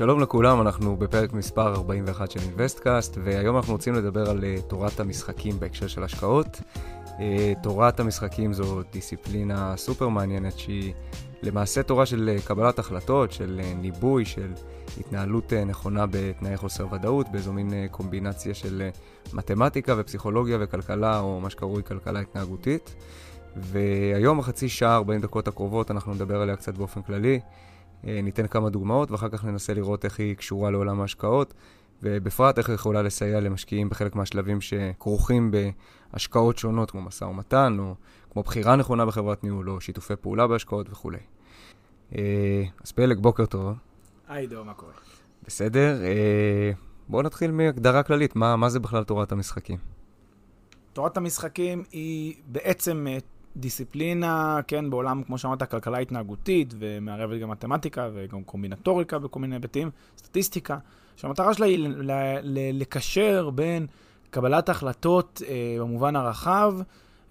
שלום לכולם, אנחנו בפרק מספר 41 של אינוויסטקאסט, והיום אנחנו רוצים לדבר על אה, תורת המשחקים בהקשר של השקעות. Uh, תורת המשחקים זו דיסציפלינה סופר מעניינת שהיא למעשה תורה של uh, קבלת החלטות, של ניבוי, של התנהלות נכונה בתנאי חוסר ודאות, באיזו מין קומבינציה של מתמטיקה ופסיכולוגיה וכלכלה, או מה שקרוי כלכלה התנהגותית. והיום, החצי שעה, 40 דקות הקרובות, אנחנו נדבר עליה קצת באופן כללי. אה, ניתן כמה דוגמאות, ואחר כך ננסה לראות איך היא קשורה לעולם ההשקעות, ובפרט איך היא יכולה לסייע למשקיעים בחלק מהשלבים שכרוכים בהשקעות שונות, כמו משא ומתן, או כמו בחירה נכונה בחברת ניהול, או שיתופי פעולה בהשקעות וכולי. אה, אז פלג, בוקר טוב. היי דו, מה קורה? בסדר. אה, בואו נתחיל מהגדרה כללית, מה, מה זה בכלל תורת המשחקים? תורת המשחקים היא בעצם דיסציפלינה, כן, בעולם, כמו שאמרת, כלכלה התנהגותית, ומערבת גם מתמטיקה, וגם קומבינטוריקה בכל מיני היבטים, סטטיסטיקה, שהמטרה שלה היא לקשר בין קבלת החלטות אה, במובן הרחב,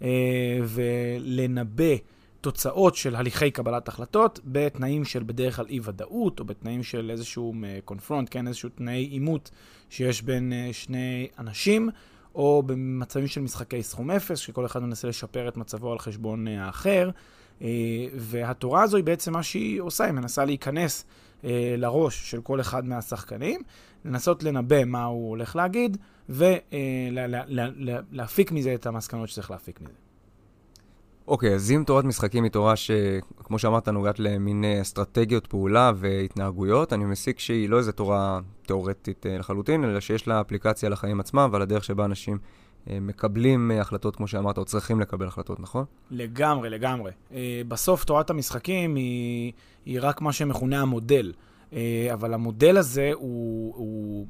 אה, ולנבא תוצאות של הליכי קבלת החלטות, בתנאים של בדרך כלל אי-ודאות, או בתנאים של איזשהו קונפרונט, אה, כן, איזשהו תנאי עימות שיש בין אה, שני אנשים. או במצבים של משחקי סכום אפס, שכל אחד מנסה לשפר את מצבו על חשבון אה, האחר. אה, והתורה הזו היא בעצם מה שהיא עושה, היא מנסה להיכנס אה, לראש של כל אחד מהשחקנים, לנסות לנבא מה הוא הולך להגיד, ולהפיק מזה את המסקנות שצריך להפיק מזה. אוקיי, okay, אז אם תורת משחקים היא תורה שכמו שאמרת, נוגעת למין אסטרטגיות פעולה והתנהגויות, אני מסיק שהיא לא איזה תורה תיאורטית אה, לחלוטין, אלא שיש לה אפליקציה לחיים עצמם ועל הדרך שבה אנשים אה, מקבלים אה, החלטות, כמו שאמרת, או צריכים לקבל החלטות, נכון? לגמרי, לגמרי. בסוף תורת המשחקים היא, היא רק מה שמכונה המודל. אבל המודל הזה, הוא, הוא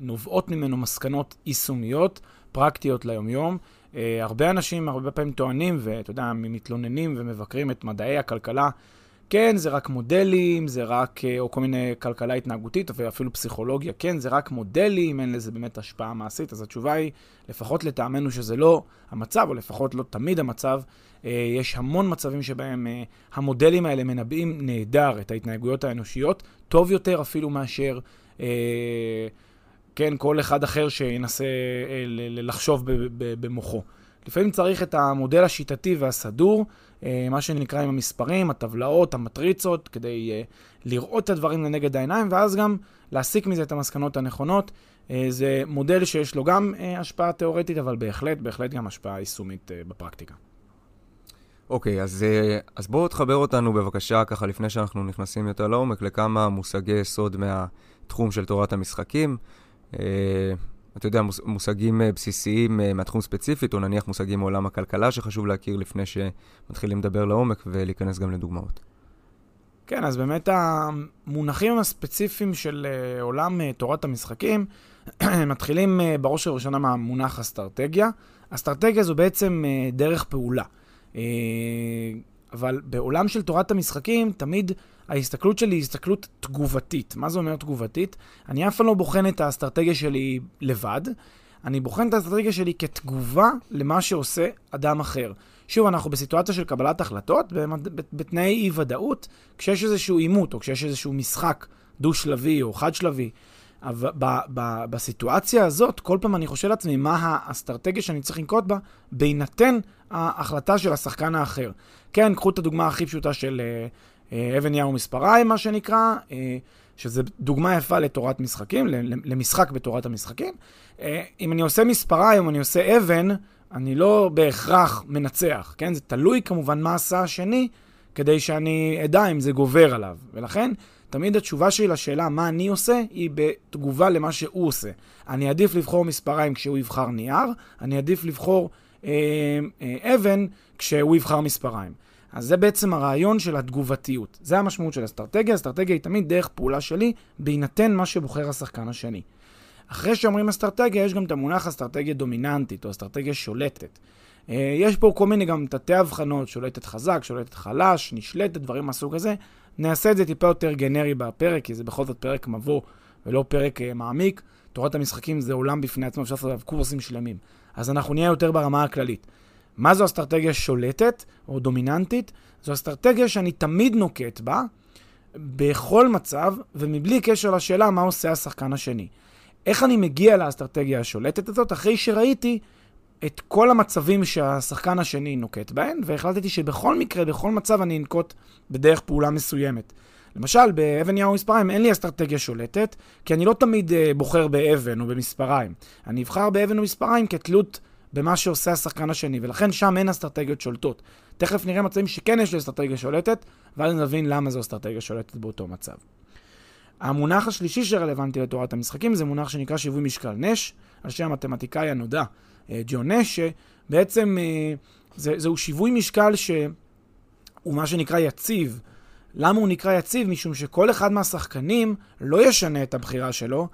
נובעות ממנו מסקנות יישומיות, פרקטיות ליומיום. הרבה אנשים הרבה פעמים טוענים, ואתה יודע, מתלוננים ומבקרים את מדעי הכלכלה כן, זה רק מודלים, זה רק, אה, או כל מיני כלכלה התנהגותית, ואפילו פסיכולוגיה, כן, זה רק מודלים, אין לזה באמת השפעה מעשית. אז התשובה היא, לפחות לטעמנו שזה לא המצב, או לפחות לא תמיד המצב, אה, יש המון מצבים שבהם המודלים האלה מנבאים נהדר את ההתנהגויות האנושיות, טוב יותר אפילו מאשר... כן, כל אחד אחר שינסה לחשוב במוחו. לפעמים צריך את המודל השיטתי והסדור, אה, מה שנקרא עם המספרים, הטבלאות, המטריצות, כדי אה, לראות את הדברים לנגד העיניים, ואז גם להסיק מזה את המסקנות הנכונות. אה, זה מודל שיש לו גם השפעה תיאורטית, אבל בהחלט, בהחלט גם השפעה יישומית בפרקטיקה. אוקיי, okay, אז, אז בואו תחבר אותנו בבקשה, ככה לפני שאנחנו נכנסים יותר לעומק, לכמה מושגי יסוד מהתחום של תורת המשחקים. אתה יודע, מושגים אה, בסיסיים אה, מהתחום ספציפית, או נניח מושגים מעולם הכלכלה שחשוב להכיר לפני שמתחילים לדבר לעומק ולהיכנס גם לדוגמאות. כן, אז באמת המונחים הספציפיים של אה, עולם תורת המשחקים מתחילים בראש ובראשונה מהמונח אסטרטגיה. אסטרטגיה זו בעצם דרך פעולה. אבל בעולם של תורת המשחקים, תמיד ההסתכלות שלי היא הסתכלות תגובתית. מה זה אומר תגובתית? אני אף פעם לא בוחן את האסטרטגיה שלי לבד, אני בוחן את האסטרטגיה שלי כתגובה למה שעושה אדם אחר. שוב, אנחנו בסיטואציה של קבלת החלטות, בתנאי אי-ודאות, כשיש איזשהו עימות, או כשיש איזשהו משחק דו-שלבי או חד-שלבי. אבל בסיטואציה הזאת, כל פעם אני חושב לעצמי מה האסטרטגיה שאני צריך לנקוט בה, בהינתן ההחלטה של השחקן האחר. כן, קחו את הדוגמה הכי פשוטה של אה, אבן יער ומספריים, מה שנקרא, אה, שזה דוגמה יפה לתורת משחקים, למשחק בתורת המשחקים. אה, אם אני עושה מספריים, אם אני עושה אבן, אני לא בהכרח מנצח, כן? זה תלוי כמובן מה עשה השני כדי שאני אדע אם זה גובר עליו. ולכן, תמיד התשובה שלי לשאלה מה אני עושה, היא בתגובה למה שהוא עושה. אני עדיף לבחור מספריים כשהוא יבחר נייר, אני עדיף לבחור אה, אה, אבן כשהוא יבחר מספריים. אז זה בעצם הרעיון של התגובתיות. זה המשמעות של אסטרטגיה. אסטרטגיה היא תמיד דרך פעולה שלי, בהינתן מה שבוחר השחקן השני. אחרי שאומרים אסטרטגיה, יש גם את המונח אסטרטגיה דומיננטית, או אסטרטגיה שולטת. אה, יש פה כל מיני גם תתי הבחנות, שולטת חזק, שולטת חלש, נשלטת, דברים מהסוג הזה. נעשה את זה טיפה יותר גנרי בפרק, כי זה בכל זאת פרק מבוא ולא פרק uh, מעמיק. תורת המשחקים זה עולם בפני עצמו, אפשר לעשות עליו קורסים שלמים. אז אנחנו נהיה יותר ברמה הכללית. מה זו אסטרטגיה שולטת או דומיננטית? זו אסטרטגיה שאני תמיד נוקט בה, בכל מצב, ומבלי קשר לשאלה מה עושה השחקן השני. איך אני מגיע לאסטרטגיה השולטת הזאת? אחרי שראיתי את כל המצבים שהשחקן השני נוקט בהם, והחלטתי שבכל מקרה, בכל מצב אני אנקוט בדרך פעולה מסוימת. למשל, באבן יאו מספריים אין לי אסטרטגיה שולטת, כי אני לא תמיד uh, בוחר באבן או במספריים. אני אבחר באבן או מספריים כתלות במה שעושה השחקן השני, ולכן שם אין אסטרטגיות שולטות. תכף נראה מצבים שכן יש לי אסטרטגיה שולטת, ואז נבין למה זו אסטרטגיה שולטת באותו מצב. המונח השלישי שרלוונטי לתורת המשחקים זה מונח שנקרא שיווי משקל נש, על שם המתמטיקאי הנודע אה, ג'ון נש, שבעצם אה, זה, זהו שיווי משקל שהוא מה שנקרא יציב. למה הוא נקרא יציב? משום שכל אחד מהשחקנים לא ישנה את הבחירה שלו,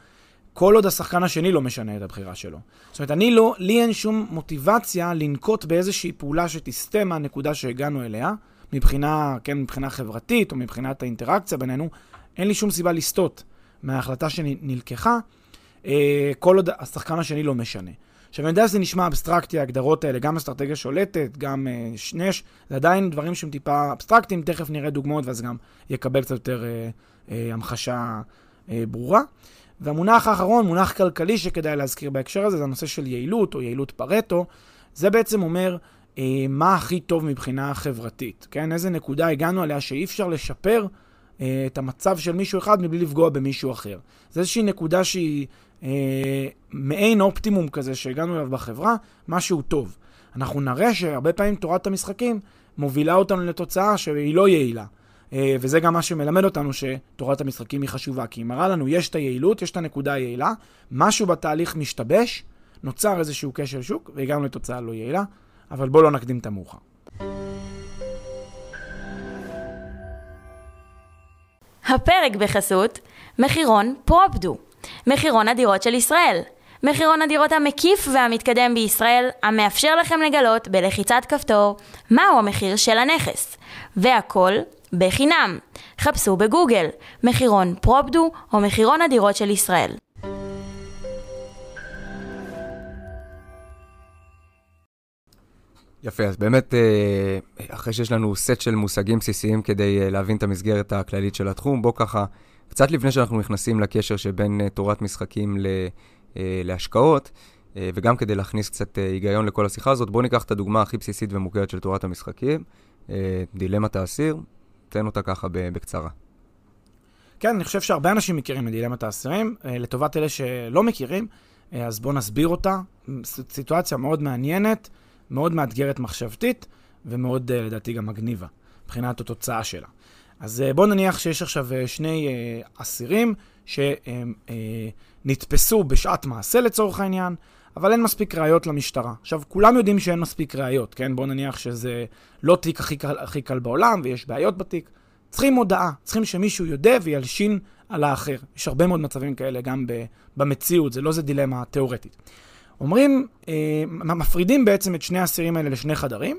כל עוד השחקן השני לא משנה את הבחירה שלו. זאת אומרת, אני לא, לי אין שום מוטיבציה לנקוט באיזושהי פעולה שתסטה מהנקודה שהגענו אליה, מבחינה, כן, מבחינה חברתית או מבחינת האינטראקציה בינינו, אין לי שום סיבה לסטות מההחלטה שנלקחה, אה, כל עוד השחקן השני לא משנה. עכשיו, אני יודע שזה נשמע אבסטרקטי, ההגדרות האלה, גם אסטרטגיה שולטת, גם אה, שנש, זה עדיין דברים שהם טיפה אבסטרקטיים, תכף נראה דוגמאות ואז גם יקבל קצת יותר אה, אה, המחשה אה, ברורה. והמונח האחרון, מונח כלכלי שכדאי להזכיר בהקשר הזה, זה הנושא של יעילות או יעילות פרטו. זה בעצם אומר אה, מה הכי טוב מבחינה חברתית, כן? איזה נקודה הגענו עליה שאי אפשר לשפר אה, את המצב של מישהו אחד מבלי לפגוע במישהו אחר. זה איזושהי נקודה שהיא אה, מעין אופטימום כזה שהגענו אליו בחברה, משהו טוב. אנחנו נראה שהרבה פעמים תורת המשחקים מובילה אותנו לתוצאה שהיא לא יעילה. אה, וזה גם מה שמלמד אותנו שתורת המשחקים היא חשובה, כי היא מראה לנו, יש את היעילות, יש את הנקודה היעילה, משהו בתהליך משתבש, נוצר איזשהו כשל שוק, והגענו לתוצאה לא יעילה, אבל בואו לא נקדים את המאוחר. הפרק בחסות מחירון פרופדו, מחירון הדירות של ישראל. מחירון הדירות המקיף והמתקדם בישראל, המאפשר לכם לגלות בלחיצת כפתור מהו המחיר של הנכס. והכל בחינם. חפשו בגוגל מחירון פרופדו או מחירון הדירות של ישראל. יפה, אז באמת, אה, אחרי שיש לנו סט של מושגים בסיסיים כדי אה, להבין את המסגרת הכללית של התחום, בוא ככה, קצת לפני שאנחנו נכנסים לקשר שבין אה, תורת משחקים להשקעות, וגם כדי להכניס קצת היגיון לכל השיחה הזאת, בואו ניקח את הדוגמה הכי בסיסית ומוכרת של תורת המשחקים, דילמת האסיר, תן אותה ככה בקצרה. כן, אני חושב שהרבה אנשים מכירים את דילמת האסירים. לטובת אלה שלא מכירים, אז בואו נסביר אותה. סיטואציה מאוד מעניינת. מאוד מאתגרת מחשבתית, ומאוד, uh, לדעתי, גם מגניבה, מבחינת התוצאה שלה. אז בואו נניח שיש עכשיו שני אסירים שנתפסו בשעת מעשה לצורך העניין, אבל אין מספיק ראיות למשטרה. עכשיו, כולם יודעים שאין מספיק ראיות, כן? בואו נניח שזה לא תיק הכי קל, הכי קל בעולם ויש בעיות בתיק. צריכים הודעה, צריכים שמישהו יודה וילשין על האחר. יש הרבה מאוד מצבים כאלה גם במציאות, זה לא איזה דילמה תיאורטית. אומרים, אה, מפרידים בעצם את שני האסירים האלה לשני חדרים,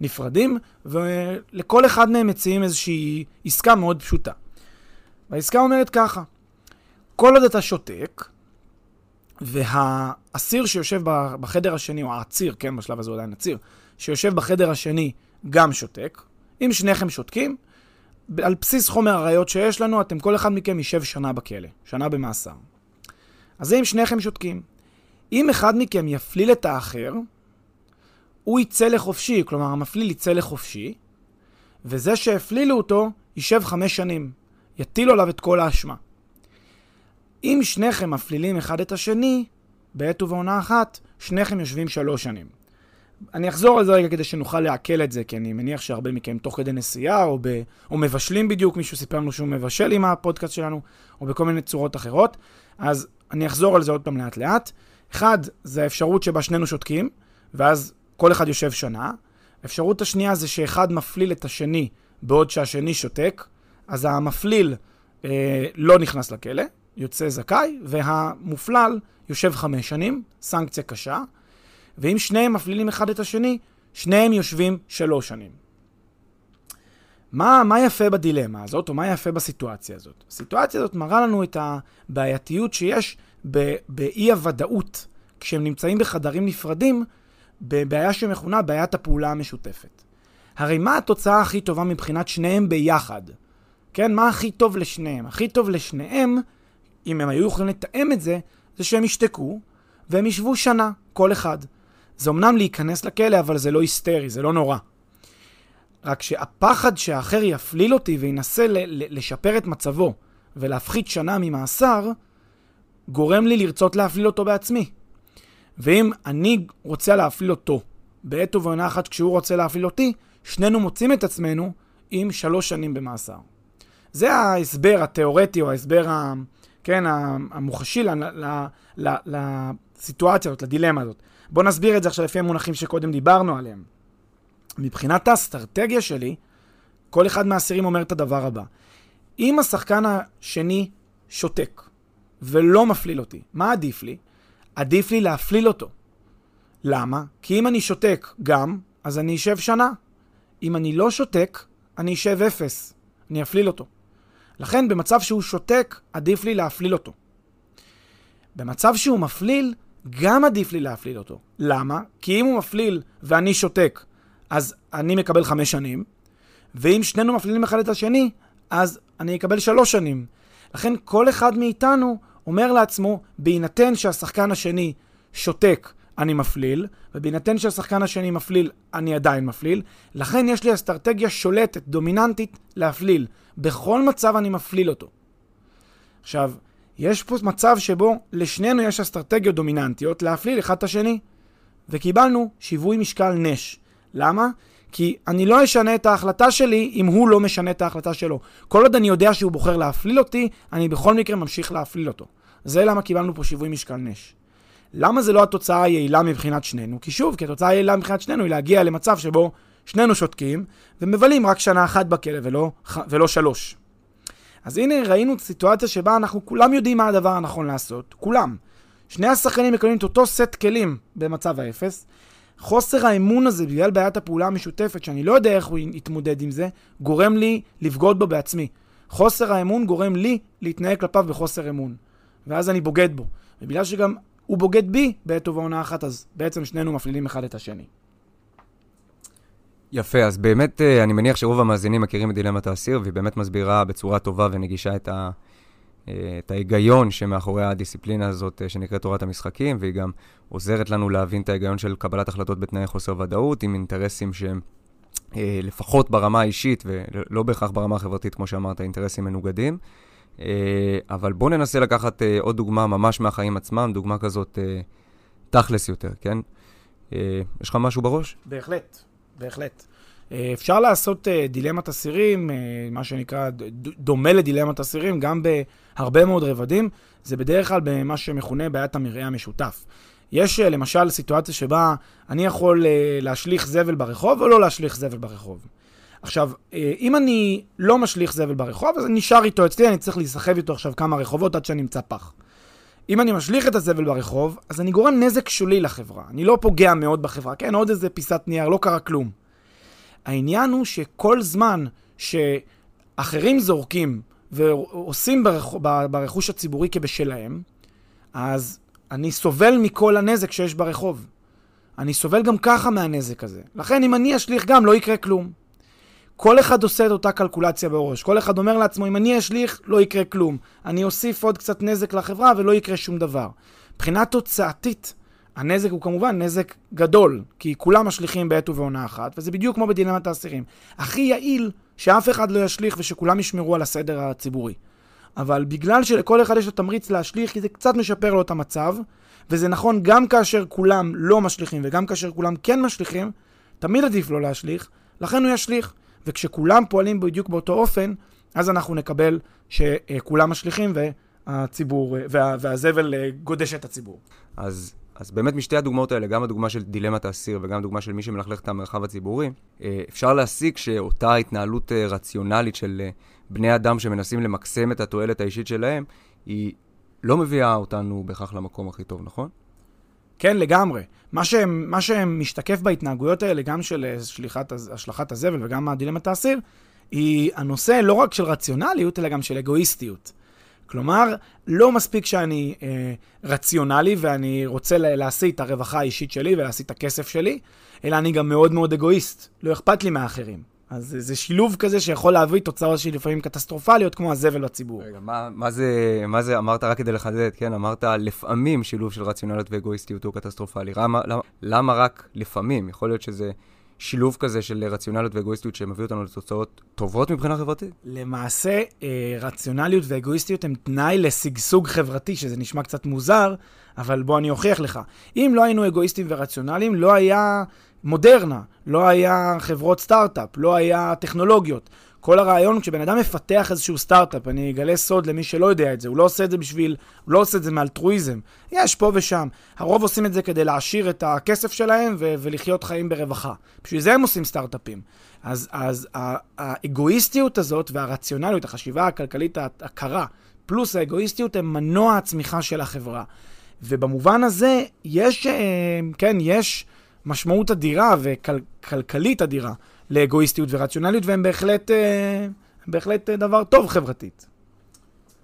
נפרדים, ולכל אחד מהם מציעים איזושהי עסקה מאוד פשוטה. והעסקה אומרת ככה, כל עוד אתה שותק, והאסיר שיושב בחדר השני, או העציר, כן, בשלב הזה הוא עדיין עציר, שיושב בחדר השני גם שותק, אם שניכם שותקים, על בסיס חומר הראיות שיש לנו, אתם, כל אחד מכם יישב שנה בכלא, שנה במאסר. אז אם שניכם שותקים, אם אחד מכם יפליל את האחר, הוא יצא לחופשי, כלומר המפליל יצא לחופשי, וזה שהפלילו אותו יישב חמש שנים, יטילו עליו את כל האשמה. אם שניכם מפלילים אחד את השני, בעת ובעונה אחת, שניכם יושבים שלוש שנים. אני אחזור על זה רגע כדי שנוכל לעכל את זה, כי אני מניח שהרבה מכם תוך כדי נסיעה, או, ב, או מבשלים בדיוק, מישהו סיפר לנו שהוא מבשל עם הפודקאסט שלנו, או בכל מיני צורות אחרות. אז אני אחזור על זה עוד פעם לאט לאט. אחד, זה האפשרות שבה שנינו שותקים, ואז כל אחד יושב שנה. האפשרות השנייה זה שאחד מפליל את השני בעוד שהשני שותק, אז המפליל אה, לא נכנס לכלא, יוצא זכאי, והמופלל יושב חמש שנים, סנקציה קשה, ואם שניהם מפלילים אחד את השני, שניהם יושבים שלוש שנים. מה, מה יפה בדילמה הזאת, או מה יפה בסיטואציה הזאת? הסיטואציה הזאת מראה לנו את הבעייתיות שיש באי הוודאות כשהם נמצאים בחדרים נפרדים, בבעיה שמכונה בעיית הפעולה המשותפת. הרי מה התוצאה הכי טובה מבחינת שניהם ביחד? כן, מה הכי טוב לשניהם? הכי טוב לשניהם, אם הם היו יכולים לתאם את זה, זה שהם ישתקו והם ישבו שנה, כל אחד. זה אמנם להיכנס לכלא, אבל זה לא היסטרי, זה לא נורא. רק שהפחד שהאחר יפליל אותי וינסה ל- ל- לשפר את מצבו ולהפחית שנה ממאסר, גורם לי לרצות להפליל אותו בעצמי. ואם אני רוצה להפליל אותו בעת ובעונה אחת כשהוא רוצה להפליל אותי, שנינו מוצאים את עצמנו עם שלוש שנים במאסר. זה ההסבר התיאורטי או ההסבר, ה, כן, המוחשי לסיטואציה הזאת, לדילמה הזאת. בואו נסביר את זה עכשיו לפי המונחים שקודם דיברנו עליהם. מבחינת האסטרטגיה שלי, כל אחד מהאסירים אומר את הדבר הבא. אם השחקן השני שותק ולא מפליל אותי, מה עדיף לי? עדיף לי להפליל אותו. למה? כי אם אני שותק גם, אז אני אשב שנה. אם אני לא שותק, אני אשב אפס. אני אפליל אותו. לכן במצב שהוא שותק, עדיף לי להפליל אותו. במצב שהוא מפליל, גם עדיף לי להפליל אותו. למה? כי אם הוא מפליל ואני שותק, אז אני מקבל חמש שנים, ואם שנינו מפלילים אחד את השני, אז אני אקבל שלוש שנים. לכן כל אחד מאיתנו אומר לעצמו, בהינתן שהשחקן השני שותק, אני מפליל, ובהינתן שהשחקן השני מפליל, אני עדיין מפליל. לכן יש לי אסטרטגיה שולטת, דומיננטית, להפליל. בכל מצב אני מפליל אותו. עכשיו, יש פה מצב שבו לשנינו יש אסטרטגיות דומיננטיות להפליל אחד את השני. וקיבלנו שיווי משקל נש. למה? כי אני לא אשנה את ההחלטה שלי אם הוא לא משנה את ההחלטה שלו. כל עוד אני יודע שהוא בוחר להפליל אותי, אני בכל מקרה ממשיך להפליל אותו. זה למה קיבלנו פה שיווי משקל נש. למה זה לא התוצאה היעילה מבחינת שנינו? כי שוב, כי התוצאה היעילה מבחינת שנינו היא להגיע למצב שבו שנינו שותקים ומבלים רק שנה אחת בכלא ולא, ולא שלוש. אז הנה ראינו סיטואציה שבה אנחנו כולם יודעים מה הדבר הנכון לעשות, כולם. שני השחקנים מקבלים את אותו סט כלים במצב האפס. חוסר האמון הזה בגלל בעיית הפעולה המשותפת, שאני לא יודע איך הוא יתמודד עם זה, גורם לי לבגוד בו בעצמי. חוסר האמון גורם לי להתנהג כלפיו בחוסר אמון. ואז אני בוגד בו. ובגלל שגם הוא בוגד בי בעת ובעונה אחת, אז בעצם שנינו מפלילים אחד את השני. יפה, אז באמת אה, אני מניח שרוב המאזינים מכירים את דילמת האסיר, והיא באמת מסבירה בצורה טובה ונגישה את, ה, אה, את ההיגיון שמאחורי הדיסציפלינה הזאת אה, שנקראת תורת המשחקים, והיא גם עוזרת לנו להבין את ההיגיון של קבלת החלטות בתנאי חוסר ודאות, עם אינטרסים שהם לפחות ברמה האישית, ולא בהכרח ברמה החברתית, כמו שאמרת, אינטרסים מנוגדים. אבל בואו ננסה לקחת עוד דוגמה ממש מהחיים עצמם, דוגמה כזאת תכלס יותר, כן? יש לך משהו בראש? בהחלט. בהחלט. אה, אפשר לעשות אה, דילמת אסירים, אה, מה שנקרא דומה לדילמת אסירים, גם בהרבה מאוד רבדים. זה בדרך כלל במה שמכונה בעיית המרעה המשותף. יש למשל סיטואציה שבה אני יכול להשליך זבל ברחוב או לא להשליך זבל ברחוב. עכשיו, אם אני לא משליך זבל ברחוב, אז אני נשאר איתו אצלי, אני צריך להיסחב איתו עכשיו כמה רחובות עד שאני אמצא פח. אם אני משליך את הזבל ברחוב, אז אני גורם נזק שולי לחברה. אני לא פוגע מאוד בחברה. כן, עוד איזה פיסת נייר, לא קרה כלום. העניין הוא שכל זמן שאחרים זורקים ועושים ברכ... ברכוש הציבורי כבשלהם, אז אני סובל מכל הנזק שיש ברחוב. אני סובל גם ככה מהנזק הזה. לכן אם אני אשליך גם, לא יקרה כלום. כל אחד עושה את אותה קלקולציה בראש. כל אחד אומר לעצמו, אם אני אשליך, לא יקרה כלום. אני אוסיף עוד קצת נזק לחברה ולא יקרה שום דבר. מבחינה תוצאתית, הנזק הוא כמובן נזק גדול, כי כולם משליכים בעת ובעונה אחת, וזה בדיוק כמו בדילמת האסירים. הכי יעיל שאף אחד לא ישליך ושכולם ישמרו על הסדר הציבורי. אבל בגלל שלכל אחד יש לו תמריץ להשליך, כי זה קצת משפר לו את המצב, וזה נכון גם כאשר כולם לא משליכים וגם כאשר כולם כן משליכים, תמיד עדיף לא להשליך, לכן הוא ישליך. וכשכולם פועלים בדיוק באותו אופן, אז אנחנו נקבל שכולם משליכים והציבור, וה, והזבל אה, גודש את הציבור. אז, אז באמת משתי הדוגמאות האלה, גם הדוגמה של דילמת האסיר וגם הדוגמה של מי שמלכלך את המרחב הציבורי, אה, אפשר להסיק שאותה התנהלות אה, רציונלית של בני אדם שמנסים למקסם את התועלת האישית שלהם, היא לא מביאה אותנו בהכרח למקום הכי טוב, נכון? כן, לגמרי. מה, שהם, מה שמשתקף בהתנהגויות האלה, גם של אה, שליחת, השלכת הזבל וגם הדילמת האסיר, היא הנושא לא רק של רציונליות, אלא גם של אגואיסטיות. כלומר, לא מספיק שאני אה, רציונלי ואני רוצה להשיא את הרווחה האישית שלי ולהשיא את הכסף שלי, אלא אני גם מאוד מאוד אגואיסט. לא אכפת לי מהאחרים. אז זה שילוב כזה שיכול להביא תוצאות שלפעמים קטסטרופליות, כמו הזבל בציבור. רגע, מה, מה, זה, מה זה, אמרת רק כדי לחדד, כן? אמרת לפעמים שילוב של רציונליות ואגואיסטיות הוא קטסטרופלי. למה, למה, למה רק לפעמים? יכול להיות שזה שילוב כזה של רציונליות ואגואיסטיות שמביא אותנו לתוצאות טובות מבחינה חברתית? למעשה, אה, רציונליות ואגואיסטיות הם תנאי לשגשוג חברתי, שזה נשמע קצת מוזר, אבל בוא אני אוכיח לך. אם לא היינו אגואיסטים ורציונליים, לא היה... מודרנה, לא היה חברות סטארט-אפ, לא היה טכנולוגיות. כל הרעיון, כשבן אדם מפתח איזשהו סטארט-אפ, אני אגלה סוד למי שלא יודע את זה, הוא לא עושה את זה בשביל, הוא לא עושה את זה מאלטרואיזם. יש פה ושם. הרוב עושים את זה כדי להעשיר את הכסף שלהם ו- ולחיות חיים ברווחה. בשביל זה הם עושים סטארט-אפים. אז, אז האגואיסטיות הזאת והרציונליות, החשיבה הכלכלית הקרה, פלוס האגואיסטיות, הם מנוע הצמיחה של החברה. ובמובן הזה, יש, אה, כן, יש... משמעות אדירה וכלכלית אדירה לאגואיסטיות ורציונליות, והם בהחלט, אה, בהחלט אה, דבר טוב חברתית.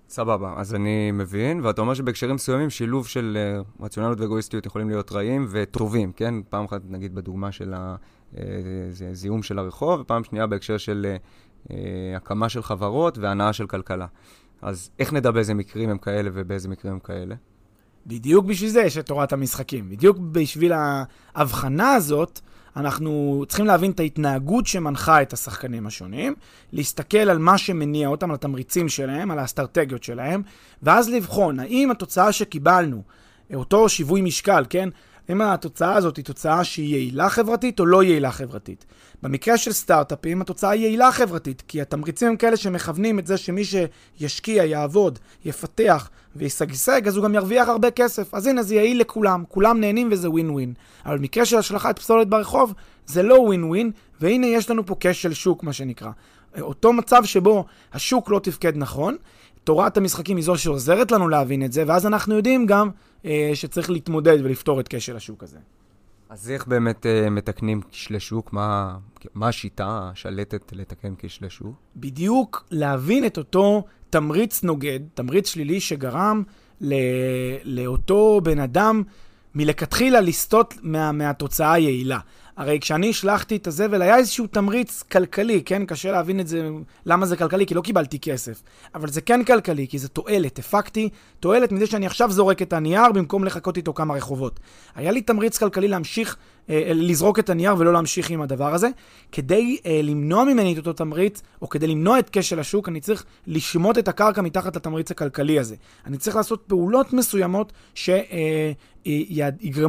סבבה, אז אני מבין, ואתה אומר שבהקשרים מסוימים שילוב של uh, רציונליות ואגואיסטיות יכולים להיות רעים וטובים, כן? פעם אחת נגיד בדוגמה של הזיהום של הרחוב, ופעם שנייה בהקשר של uh, הקמה של חברות והנאה של כלכלה. אז איך נדע באיזה מקרים הם כאלה ובאיזה מקרים הם כאלה? בדיוק בשביל זה יש את תורת המשחקים. בדיוק בשביל ההבחנה הזאת, אנחנו צריכים להבין את ההתנהגות שמנחה את השחקנים השונים, להסתכל על מה שמניע אותם, על התמריצים שלהם, על האסטרטגיות שלהם, ואז לבחון האם התוצאה שקיבלנו, אותו שיווי משקל, כן? אם התוצאה הזאת היא תוצאה שהיא יעילה חברתית או לא יעילה חברתית. במקרה של סטארט-אפים התוצאה היא יעילה חברתית, כי התמריצים הם כאלה שמכוונים את זה שמי שישקיע, יעבוד, יפתח וישגשג, אז הוא גם ירוויח הרבה כסף. אז הנה, זה יעיל לכולם, כולם נהנים וזה ווין ווין. אבל במקרה של השלכת פסולת ברחוב, זה לא ווין ווין, והנה יש לנו פה כשל שוק, מה שנקרא. אותו מצב שבו השוק לא תפקד נכון, תורת המשחקים היא זו שעוזרת לנו להבין את זה, ואז אנחנו יודעים גם שצריך להתמודד ולפתור את כשל השוק הזה. אז איך באמת אה, מתקנים כשלי שוק? מה, מה השיטה השלטת לתקן כשלי שוק? בדיוק להבין את אותו תמריץ נוגד, תמריץ שלילי שגרם ל, לאותו בן אדם מלכתחילה לסטות מה, מהתוצאה היעילה. הרי כשאני השלכתי את הזבל, היה איזשהו תמריץ כלכלי, כן? קשה להבין את זה, למה זה כלכלי, כי לא קיבלתי כסף. אבל זה כן כלכלי, כי זה תועלת. הפקתי תועלת מזה שאני עכשיו זורק את הנייר במקום לחכות איתו כמה רחובות. היה לי תמריץ כלכלי להמשיך, אה, לזרוק את הנייר ולא להמשיך עם הדבר הזה. כדי אה, למנוע ממני את אותו תמריץ, או כדי למנוע את כשל השוק, אני צריך לשמוט את הקרקע מתחת לתמריץ הכלכלי הזה. אני צריך לעשות פעולות מסוימות שיגרמו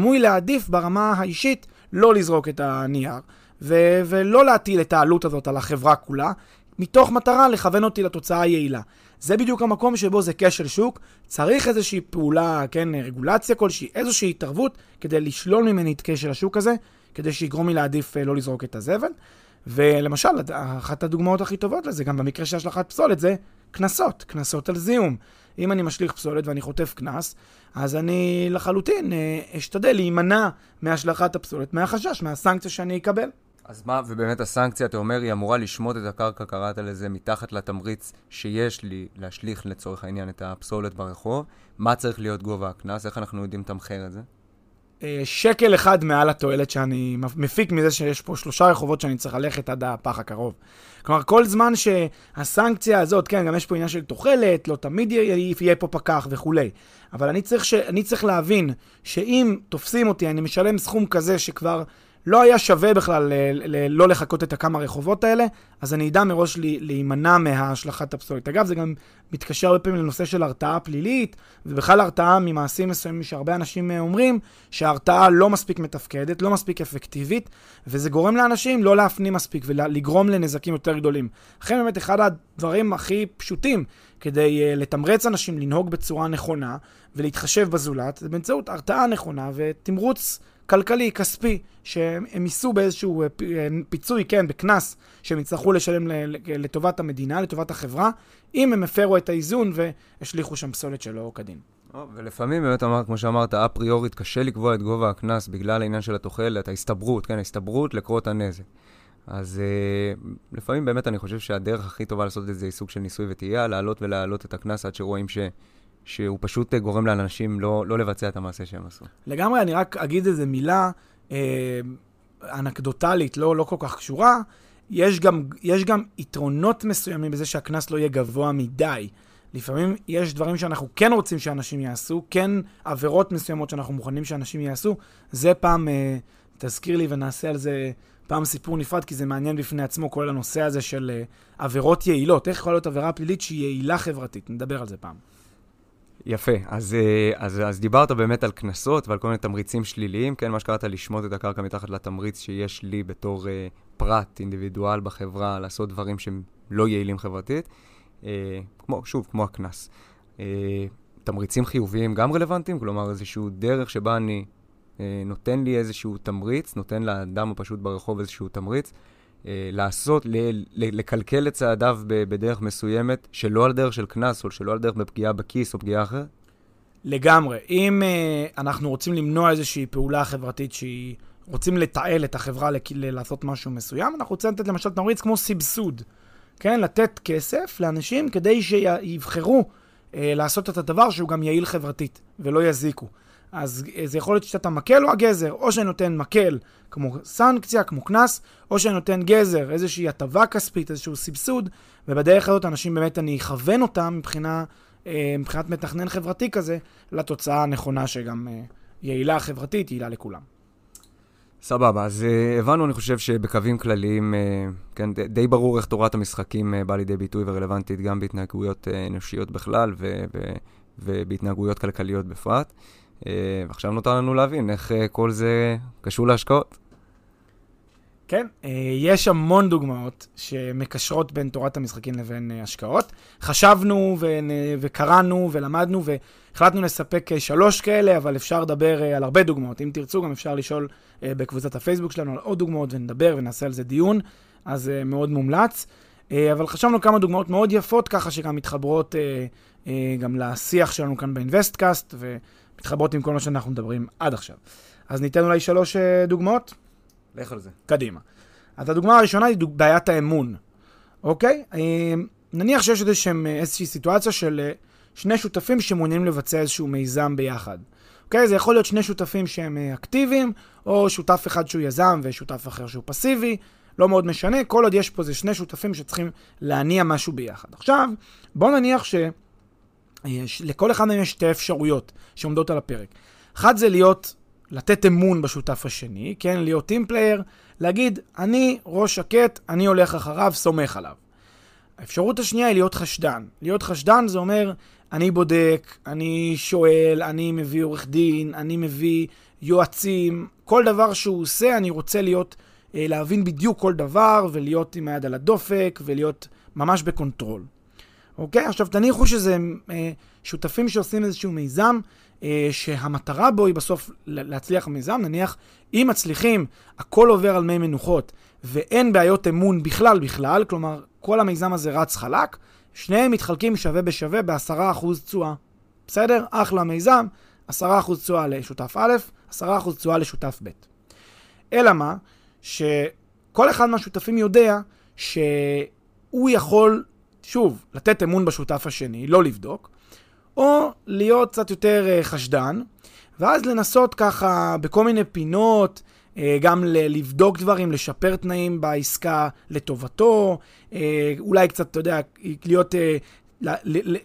אה, לי להעדיף ברמה האישית לא לזרוק את הנייר, ו- ולא להטיל את העלות הזאת על החברה כולה, מתוך מטרה לכוון אותי לתוצאה היעילה. זה בדיוק המקום שבו זה כשל שוק, צריך איזושהי פעולה, כן, רגולציה כלשהי, איזושהי התערבות, כדי לשלול ממני את כשל השוק הזה, כדי שיגרום לי להעדיף אה, לא לזרוק את הזבל. ולמשל, אחת הדוגמאות הכי טובות לזה, גם במקרה של השלכת פסולת, זה קנסות, קנסות על זיהום. אם אני משליך פסולת ואני חוטף קנס, אז אני לחלוטין אה, אשתדל להימנע מהשלכת הפסולת, מהחשש, מהסנקציה שאני אקבל. אז מה, ובאמת הסנקציה, אתה אומר, היא אמורה לשמוט את הקרקע, קראת לזה, מתחת לתמריץ שיש לי להשליך לצורך העניין את הפסולת ברחוב. מה צריך להיות גובה הקנס? איך אנחנו יודעים לתמחר את זה? אה, שקל אחד מעל התועלת שאני מפיק מזה שיש פה שלושה רחובות שאני צריך ללכת עד הפח הקרוב. כלומר, כל זמן שהסנקציה הזאת, כן, גם יש פה עניין של תוחלת, לא תמיד יהיה פה פקח וכולי. אבל אני צריך, ש... אני צריך להבין שאם תופסים אותי, אני משלם סכום כזה שכבר לא היה שווה בכלל ל- לא לחכות את הכמה רחובות האלה, אז אני אדע מראש לי- להימנע מהשלכת הפסולת. אגב, זה גם מתקשר הרבה פעמים לנושא של הרתעה פלילית, ובכלל הרתעה ממעשים מסוימים שהרבה אנשים אה, אומרים שההרתעה לא מספיק מתפקדת, לא מספיק אפקטיבית, וזה גורם לאנשים לא להפנים מספיק ולגרום לנזקים יותר גדולים. לכן באמת אחד הדברים הכי פשוטים כדי uh, לתמרץ אנשים לנהוג בצורה נכונה ולהתחשב בזולת, זה באמצעות הרתעה נכונה ותמרוץ כלכלי, כספי, שהם יישאו באיזשהו אה, אה, פיצוי, כן, בקנס, שהם יצטרכו לשלם ל- לטובת המדינה, לטובת החברה, אם הם הפרו את האיזון והשליכו שם פסולת שלא כדין. ולפעמים באמת אמרת, כמו שאמרת, אפריורית קשה לקבוע את גובה הקנס בגלל העניין של התוחלת, ההסתברות, כן, ההסתברות לקרות הנזק. אז uh, לפעמים באמת אני חושב שהדרך הכי טובה לעשות את זה היא סוג של ניסוי וטעייה, להעלות ולהעלות את הקנס עד שרואים ש, שהוא פשוט אה, גורם לאנשים לא, לא לבצע את המעשה שהם עשו. לגמרי, אני רק אגיד איזה מילה אה, אנקדוטלית, לא, לא כל כך קשורה. יש גם, יש גם יתרונות מסוימים בזה שהקנס לא יהיה גבוה מדי. לפעמים יש דברים שאנחנו כן רוצים שאנשים יעשו, כן עבירות מסוימות שאנחנו מוכנים שאנשים יעשו. זה פעם, אה, תזכיר לי ונעשה על זה פעם סיפור נפרד, כי זה מעניין בפני עצמו, כל הנושא הזה של אה, עבירות יעילות. איך יכולה להיות עבירה פלילית שהיא יעילה חברתית? נדבר על זה פעם. יפה, אז, אה, אז, אז דיברת באמת על קנסות ועל כל מיני תמריצים שליליים, כן, מה שקראת לשמוט את הקרקע מתחת לתמריץ שיש לי בתור אה, פרט, אינדיבידואל בחברה, לעשות דברים שהם לא יעילים חברתית, אה, כמו, שוב, כמו הקנס. אה, תמריצים חיוביים גם רלוונטיים, כלומר איזושהי דרך שבה אני אה, נותן לי איזשהו תמריץ, נותן לאדם הפשוט ברחוב איזשהו תמריץ, לעשות, ל- ל- לקלקל את צעדיו בדרך מסוימת, שלא על דרך של קנס, או שלא על דרך בפגיעה בכיס או פגיעה אחרת? לגמרי. אם uh, אנחנו רוצים למנוע איזושהי פעולה חברתית שהיא... רוצים לתעל את החברה לעשות משהו מסוים, אנחנו רוצים לתת למשל תמריץ כמו סבסוד. כן? לתת כסף לאנשים כדי שיבחרו uh, לעשות את הדבר שהוא גם יעיל חברתית ולא יזיקו. אז זה יכול להיות שיטת המקל או הגזר, או שאני נותן מקל כמו סנקציה, כמו קנס, או שאני נותן גזר, איזושהי הטבה כספית, איזשהו סבסוד, ובדרך הזאת אנשים באמת, אני אכוון אותם מבחינה, אה, מבחינת מתכנן חברתי כזה, לתוצאה הנכונה שגם אה, יעילה חברתית, יעילה לכולם. סבבה, אז uh, הבנו, אני חושב שבקווים כלליים, כן, די, ברור איך תורת המשחקים באה לידי ביטוי ורלוונטית גם בהתנהגויות אנושיות בכלל ובהתנהגויות כלכליות בפרט. Uh, ועכשיו נותר לנו להבין איך uh, כל זה קשור להשקעות. כן, אה, יש המון דוגמאות שמקשרות בין תורת המשחקים לבין אה, השקעות. חשבנו ונ- וקראנו ולמדנו והחלטנו לספק אה, שלוש כאלה, אבל אפשר לדבר אה, על הרבה דוגמאות. אם תרצו, גם אפשר לשאול אה, בקבוצת הפייסבוק שלנו על עוד דוגמאות ונדבר ונעשה על זה דיון, אז אה, מאוד מומלץ. אה, אבל חשבנו כמה דוגמאות מאוד יפות, ככה שגם מתחברות אה, אה, גם לשיח שלנו כאן באינבסטקאסט, ומתחברות עם כל מה שאנחנו מדברים עד עכשיו. אז ניתן אולי שלוש אה, דוגמאות. לך על זה. קדימה. אז הדוגמה הראשונה היא דוג... בעיית האמון, אוקיי? אה, נניח שיש איזושהי, איזושהי סיטואציה של אה, שני שותפים שמעוניינים לבצע איזשהו מיזם ביחד. אוקיי? זה יכול להיות שני שותפים שהם אה, אקטיביים, או שותף אחד שהוא יזם ושותף אחר שהוא פסיבי, לא מאוד משנה, כל עוד יש פה זה שני שותפים שצריכים להניע משהו ביחד. עכשיו, בואו נניח שלכל אחד מהם יש שתי אפשרויות שעומדות על הפרק. אחת זה להיות, לתת אמון בשותף השני, כן? להיות team player, להגיד, אני ראש שקט, אני הולך אחריו, סומך עליו. האפשרות השנייה היא להיות חשדן. להיות חשדן זה אומר, אני בודק, אני שואל, אני מביא עורך דין, אני מביא יועצים, כל דבר שהוא עושה, אני רוצה להיות, אה, להבין בדיוק כל דבר, ולהיות עם היד על הדופק, ולהיות ממש ב control. אוקיי? עכשיו תניחו שזה אה, שותפים שעושים איזשהו מיזם, אה, שהמטרה בו היא בסוף להצליח במיזם, נניח, אם מצליחים, הכל עובר על מי מנוחות, ואין בעיות אמון בכלל בכלל, כלומר, כל המיזם הזה רץ חלק, שניהם מתחלקים שווה בשווה ב-10% תשואה. בסדר? אחלה מיזם, 10% תשואה לשותף א', 10% תשואה לשותף ב'. אלא מה? שכל אחד מהשותפים יודע שהוא יכול, שוב, לתת אמון בשותף השני, לא לבדוק, או להיות קצת יותר אה, חשדן, ואז לנסות ככה בכל מיני פינות, אה, גם לבדוק דברים, לשפר תנאים בעסקה לטובתו, אה, אולי קצת, אתה יודע, להיות,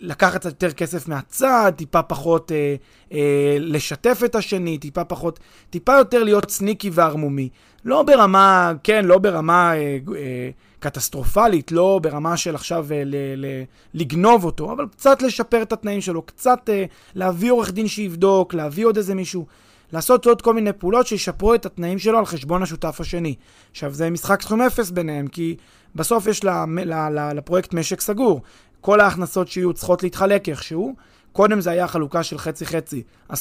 לקחת קצת יותר כסף מהצד, טיפה פחות אה, אה, לשתף את השני, טיפה פחות, טיפה יותר להיות סניקי וערמומי. לא ברמה, כן, לא ברמה אה, אה, קטסטרופלית, לא ברמה של עכשיו אה, ל, ל, לגנוב אותו, אבל קצת לשפר את התנאים שלו, קצת אה, להביא עורך דין שיבדוק, להביא עוד איזה מישהו, לעשות עוד כל מיני פעולות שישפרו את התנאים שלו על חשבון השותף השני. עכשיו, זה משחק סכום אפס ביניהם, כי בסוף יש לה, לה, לה, לפרויקט משק סגור. כל ההכנסות שיהיו צריכות להתחלק איכשהו. קודם זה היה חלוקה של חצי-חצי, 10%, 10%.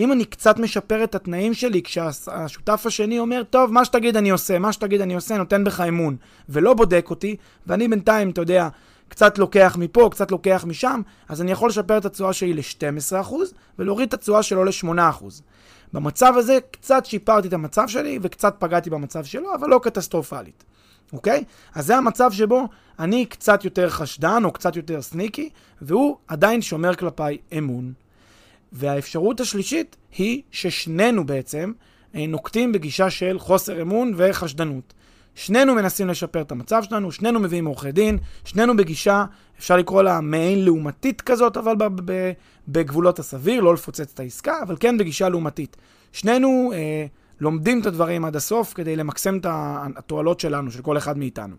אם אני קצת משפר את התנאים שלי, כשהשותף השני אומר, טוב, מה שתגיד אני עושה, מה שתגיד אני עושה, נותן בך אמון, ולא בודק אותי, ואני בינתיים, אתה יודע, קצת לוקח מפה, קצת לוקח משם, אז אני יכול לשפר את התשואה שלי ל-12% ולהוריד את התשואה שלו ל-8%. במצב הזה קצת שיפרתי את המצב שלי וקצת פגעתי במצב שלו, אבל לא קטסטרופלית. אוקיי? אז זה המצב שבו אני קצת יותר חשדן או קצת יותר סניקי, והוא עדיין שומר כלפיי אמון. והאפשרות השלישית היא ששנינו בעצם אה, נוקטים בגישה של חוסר אמון וחשדנות. שנינו מנסים לשפר את המצב שלנו, שנינו מביאים עורכי דין, שנינו בגישה, אפשר לקרוא לה מעין לעומתית כזאת, אבל בגבולות הסביר, לא לפוצץ את העסקה, אבל כן בגישה לעומתית. שנינו אה, לומדים את הדברים עד הסוף כדי למקסם את התועלות שלנו, של כל אחד מאיתנו.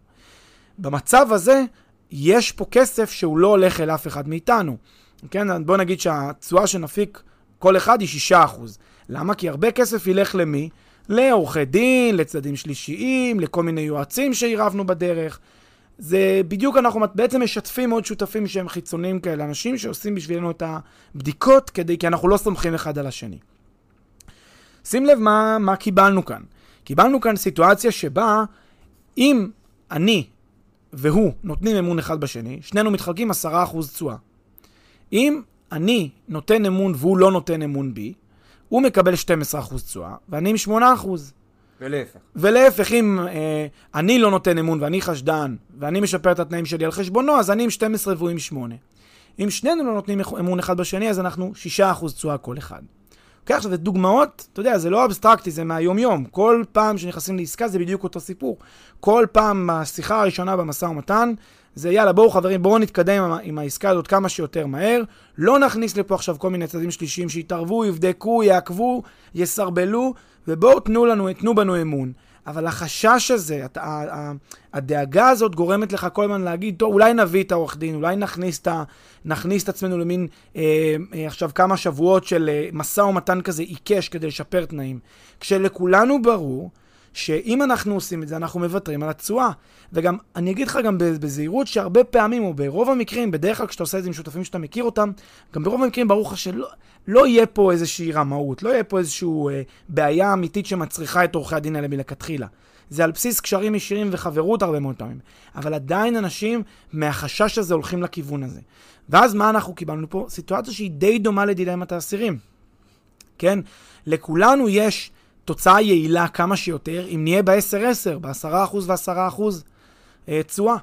במצב הזה, יש פה כסף שהוא לא הולך אל אף אחד מאיתנו. כן, בוא נגיד שהתשואה שנפיק כל אחד היא 6%. למה? כי הרבה כסף ילך למי? לעורכי דין, לצדדים שלישיים, לכל מיני יועצים שעירבנו בדרך. זה בדיוק אנחנו בעצם משתפים עוד שותפים שהם חיצוניים כאלה, אנשים שעושים בשבילנו את הבדיקות כדי, כי אנחנו לא סומכים אחד על השני. שים לב מה, מה קיבלנו כאן. קיבלנו כאן סיטואציה שבה אם אני והוא נותנים אמון אחד בשני, שנינו מתחלקים 10% תשואה. אם אני נותן אמון והוא לא נותן אמון בי, הוא מקבל 12% תשואה, ואני עם 8%. ולהפך. ולהפך, אם אה, אני לא נותן אמון ואני חשדן, ואני משפר את התנאים שלי על חשבונו, אז אני עם 12 והוא עם 8. אם שנינו לא נותנים אמון אחד בשני, אז אנחנו 6% תשואה כל אחד. אוקיי, עכשיו, דוגמאות, אתה יודע, זה לא אבסטרקטי, זה מהיום-יום. כל פעם שנכנסים לעסקה זה בדיוק אותו סיפור. כל פעם בשיחה הראשונה במשא ומתן, זה יאללה, בואו חברים, בואו נתקדם עם, עם העסקה הזאת כמה שיותר מהר. לא נכניס לפה עכשיו כל מיני צדדים שלישיים שיתערבו, יבדקו, יעקבו, יסרבלו, ובואו תנו לנו, תנו בנו אמון. אבל החשש הזה, הדאגה הזאת גורמת לך כל הזמן להגיד, טוב, אולי נביא את העורך דין, אולי נכניס את, נכניס את עצמנו למין אה, אה, עכשיו כמה שבועות של אה, משא ומתן כזה עיקש כדי לשפר תנאים. כשלכולנו ברור שאם אנחנו עושים את זה, אנחנו מוותרים על התשואה. וגם, אני אגיד לך גם בזהירות שהרבה פעמים, או ברוב המקרים, בדרך כלל כשאתה עושה את זה עם שותפים שאתה מכיר אותם, גם ברוב המקרים ברור לך שלא לא יהיה פה איזושהי רמאות, לא יהיה פה איזושהי אה, בעיה אמיתית שמצריכה את עורכי הדין האלה מלכתחילה. זה על בסיס קשרים ישירים וחברות הרבה מאוד פעמים. אבל עדיין אנשים מהחשש הזה הולכים לכיוון הזה. ואז מה אנחנו קיבלנו פה? סיטואציה שהיא די דומה לדילמת האסירים. כן? לכולנו יש תוצאה יעילה כמה שיותר, אם נהיה ב-10-10, ב-10% ו-10% אה, תשואה.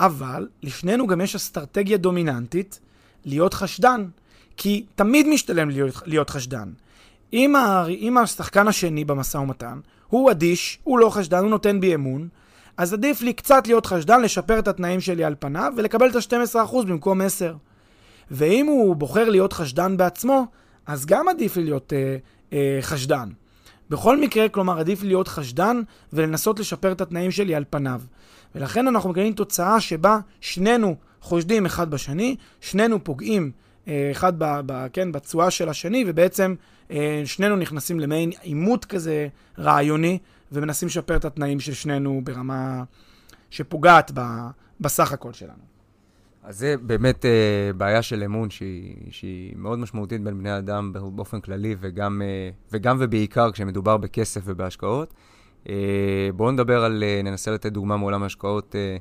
אבל לשנינו גם יש אסטרטגיה דומיננטית להיות חשדן, כי תמיד משתלם להיות, להיות חשדן. אם, ה, אם השחקן השני במשא ומתן הוא אדיש, הוא לא חשדן, הוא נותן בי אמון, אז עדיף לי קצת להיות חשדן, לשפר את התנאים שלי על פניו ולקבל את ה-12% במקום 10. ואם הוא בוחר להיות חשדן בעצמו, אז גם עדיף לי להיות אה, אה, חשדן. בכל מקרה, כלומר, עדיף להיות חשדן ולנסות לשפר את התנאים שלי על פניו. ולכן אנחנו מקבלים תוצאה שבה שנינו חושדים אחד בשני, שנינו פוגעים אה, אחד ב, ב, כן, בתשואה של השני, ובעצם אה, שנינו נכנסים למעין עימות כזה רעיוני, ומנסים לשפר את התנאים של שנינו ברמה שפוגעת ב, בסך הכל שלנו. אז זה באמת אה, בעיה של אמון שהיא, שהיא מאוד משמעותית בין בני אדם באופן כללי, וגם, אה, וגם ובעיקר כשמדובר בכסף ובהשקעות. אה, בואו נדבר על, אה, ננסה לתת דוגמה מעולם ההשקעות אה,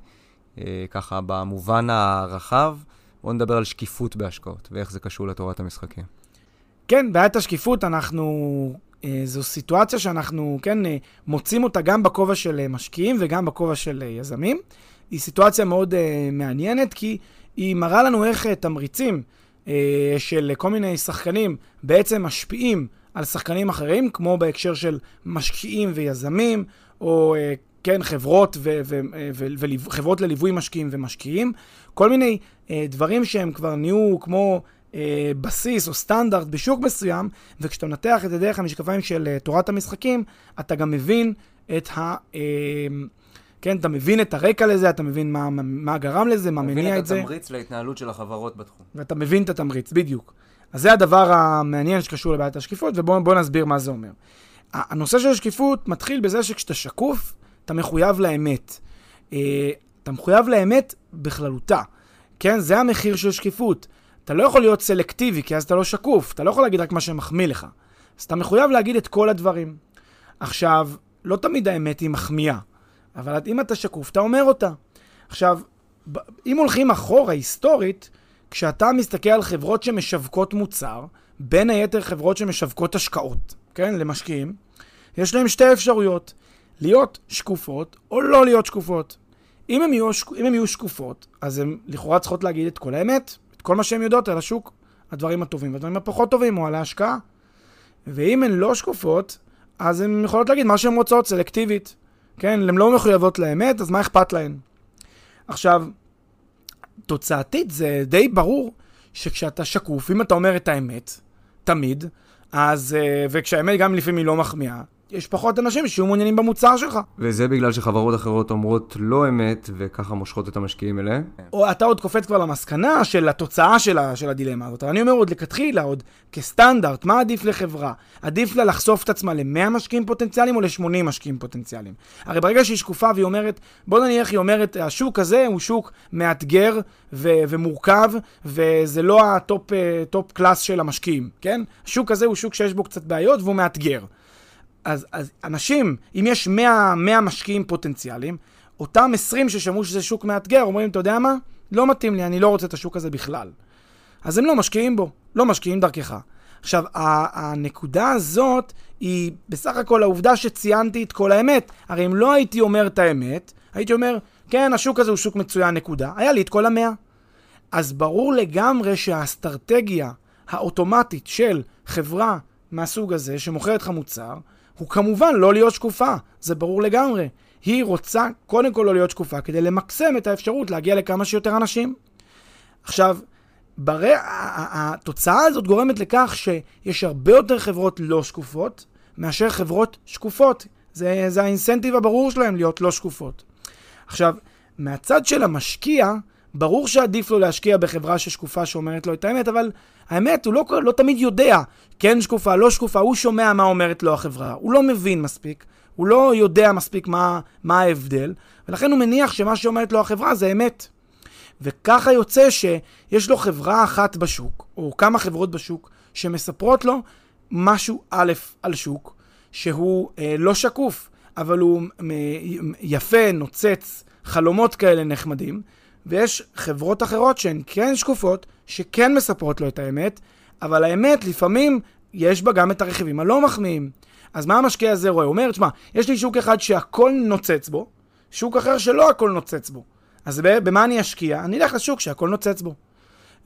אה, ככה במובן הרחב. בואו נדבר על שקיפות בהשקעות, ואיך זה קשור לתורת המשחקים. כן, בעיית השקיפות, אנחנו... אה, זו סיטואציה שאנחנו, כן, אה, מוצאים אותה גם בכובע של אה, משקיעים וגם בכובע של יזמים. היא סיטואציה מאוד מעניינת, כי היא מראה לנו איך תמריצים של כל מיני שחקנים בעצם משפיעים על שחקנים אחרים, כמו בהקשר של משקיעים ויזמים, או כן, חברות, וחברות לליווי משקיעים ומשקיעים, כל מיני אה, דברים שהם כבר נהיו כמו אה, בסיס או סטנדרט בשוק מסוים, וכשאתה מנתח את זה דרך המשקפיים של אה, תורת המשחקים, אתה גם מבין את ה... אה, כן, אתה מבין את הרקע לזה, אתה מבין מה, מה גרם לזה, מה מניע את זה. מבין את התמריץ להתנהלות של החברות בתחום. ואתה מבין את התמריץ, בדיוק. אז זה הדבר המעניין שקשור לבעיית השקיפות, ובואו נסביר מה זה אומר. הנושא של השקיפות מתחיל בזה שכשאתה שקוף, אתה מחויב לאמת. אה, אתה מחויב לאמת בכללותה. כן, זה המחיר של שקיפות. אתה לא יכול להיות סלקטיבי, כי אז אתה לא שקוף. אתה לא יכול להגיד רק מה שמחמיא לך. אז אתה מחויב להגיד את כל הדברים. עכשיו, לא תמיד האמת היא מחמיאה, אבל אם אתה שקוף, אתה אומר אותה. עכשיו, אם הולכים אחורה, היסטורית, כשאתה מסתכל על חברות שמשווקות מוצר, בין היתר חברות שמשווקות השקעות, כן, למשקיעים, יש להם שתי אפשרויות, להיות שקופות או לא להיות שקופות. אם הן יהיו, הן יהיו שקופות, אז הן לכאורה צריכות להגיד את כל האמת, את כל מה שהן יודעות על השוק, הדברים הטובים והדברים הפחות טובים, או על ההשקעה. ואם הן לא שקופות, אז הן יכולות להגיד מה שהן רוצות, סלקטיבית. כן, הן לא מחויבות לאמת, אז מה אכפת להן? עכשיו, תוצאתית זה די ברור שכשאתה שקוף, אם אתה אומר את האמת, תמיד, אז, אה, וכשהאמת גם לפעמים היא לא מחמיאה, יש פחות אנשים שיהיו מעוניינים במוצר שלך. וזה בגלל שחברות אחרות אומרות לא אמת, וככה מושכות את המשקיעים אליהם. או אתה עוד קופץ כבר למסקנה של התוצאה של, ה, של הדילמה הזאת. אני אומר עוד לכתחילה, עוד כסטנדרט, מה עדיף לחברה? עדיף לה לחשוף את עצמה ל-100 משקיעים פוטנציאליים או ל-80 משקיעים פוטנציאליים? הרי ברגע שהיא שקופה והיא אומרת, בוא נניח היא אומרת, השוק הזה הוא שוק מאתגר ו- ומורכב, וזה לא ה top אה, class של המשקיעים, כן? השוק הזה הוא שוק שיש בו קצת בעיות והוא מאתגר. אז, אז אנשים, אם יש 100, 100 משקיעים פוטנציאליים, אותם 20 ששמעו שזה שוק מאתגר, אומרים, אתה יודע מה? לא מתאים לי, אני לא רוצה את השוק הזה בכלל. אז הם לא משקיעים בו, לא משקיעים דרכך. עכשיו, הנקודה הזאת היא בסך הכל העובדה שציינתי את כל האמת. הרי אם לא הייתי אומר את האמת, הייתי אומר, כן, השוק הזה הוא שוק מצוין, נקודה. היה לי את כל המאה. אז ברור לגמרי שהאסטרטגיה האוטומטית של חברה מהסוג הזה, שמוכרת לך מוצר, הוא כמובן לא להיות שקופה, זה ברור לגמרי. היא רוצה קודם כל לא להיות שקופה כדי למקסם את האפשרות להגיע לכמה שיותר אנשים. עכשיו, ברי, התוצאה הזאת גורמת לכך שיש הרבה יותר חברות לא שקופות מאשר חברות שקופות. זה, זה האינסנטיב הברור שלהם להיות לא שקופות. עכשיו, מהצד של המשקיע, ברור שעדיף לו להשקיע בחברה ששקופה שאומרת לו את האמת, אבל האמת, הוא לא, לא תמיד יודע, כן שקופה, לא שקופה, הוא שומע מה אומרת לו החברה, הוא לא מבין מספיק, הוא לא יודע מספיק מה, מה ההבדל, ולכן הוא מניח שמה שאומרת לו החברה זה אמת. וככה יוצא שיש לו חברה אחת בשוק, או כמה חברות בשוק, שמספרות לו משהו א' על שוק, שהוא אה, לא שקוף, אבל הוא יפה, נוצץ, חלומות כאלה נחמדים, ויש חברות אחרות שהן כן שקופות, שכן מספרות לו את האמת, אבל האמת לפעמים יש בה גם את הרכיבים הלא מחמיאים. אז מה המשקיע הזה רואה? הוא אומר, תשמע, יש לי שוק אחד שהכל נוצץ בו, שוק אחר שלא הכל נוצץ בו. אז במה אני אשקיע? אני אלך לשוק שהכל נוצץ בו.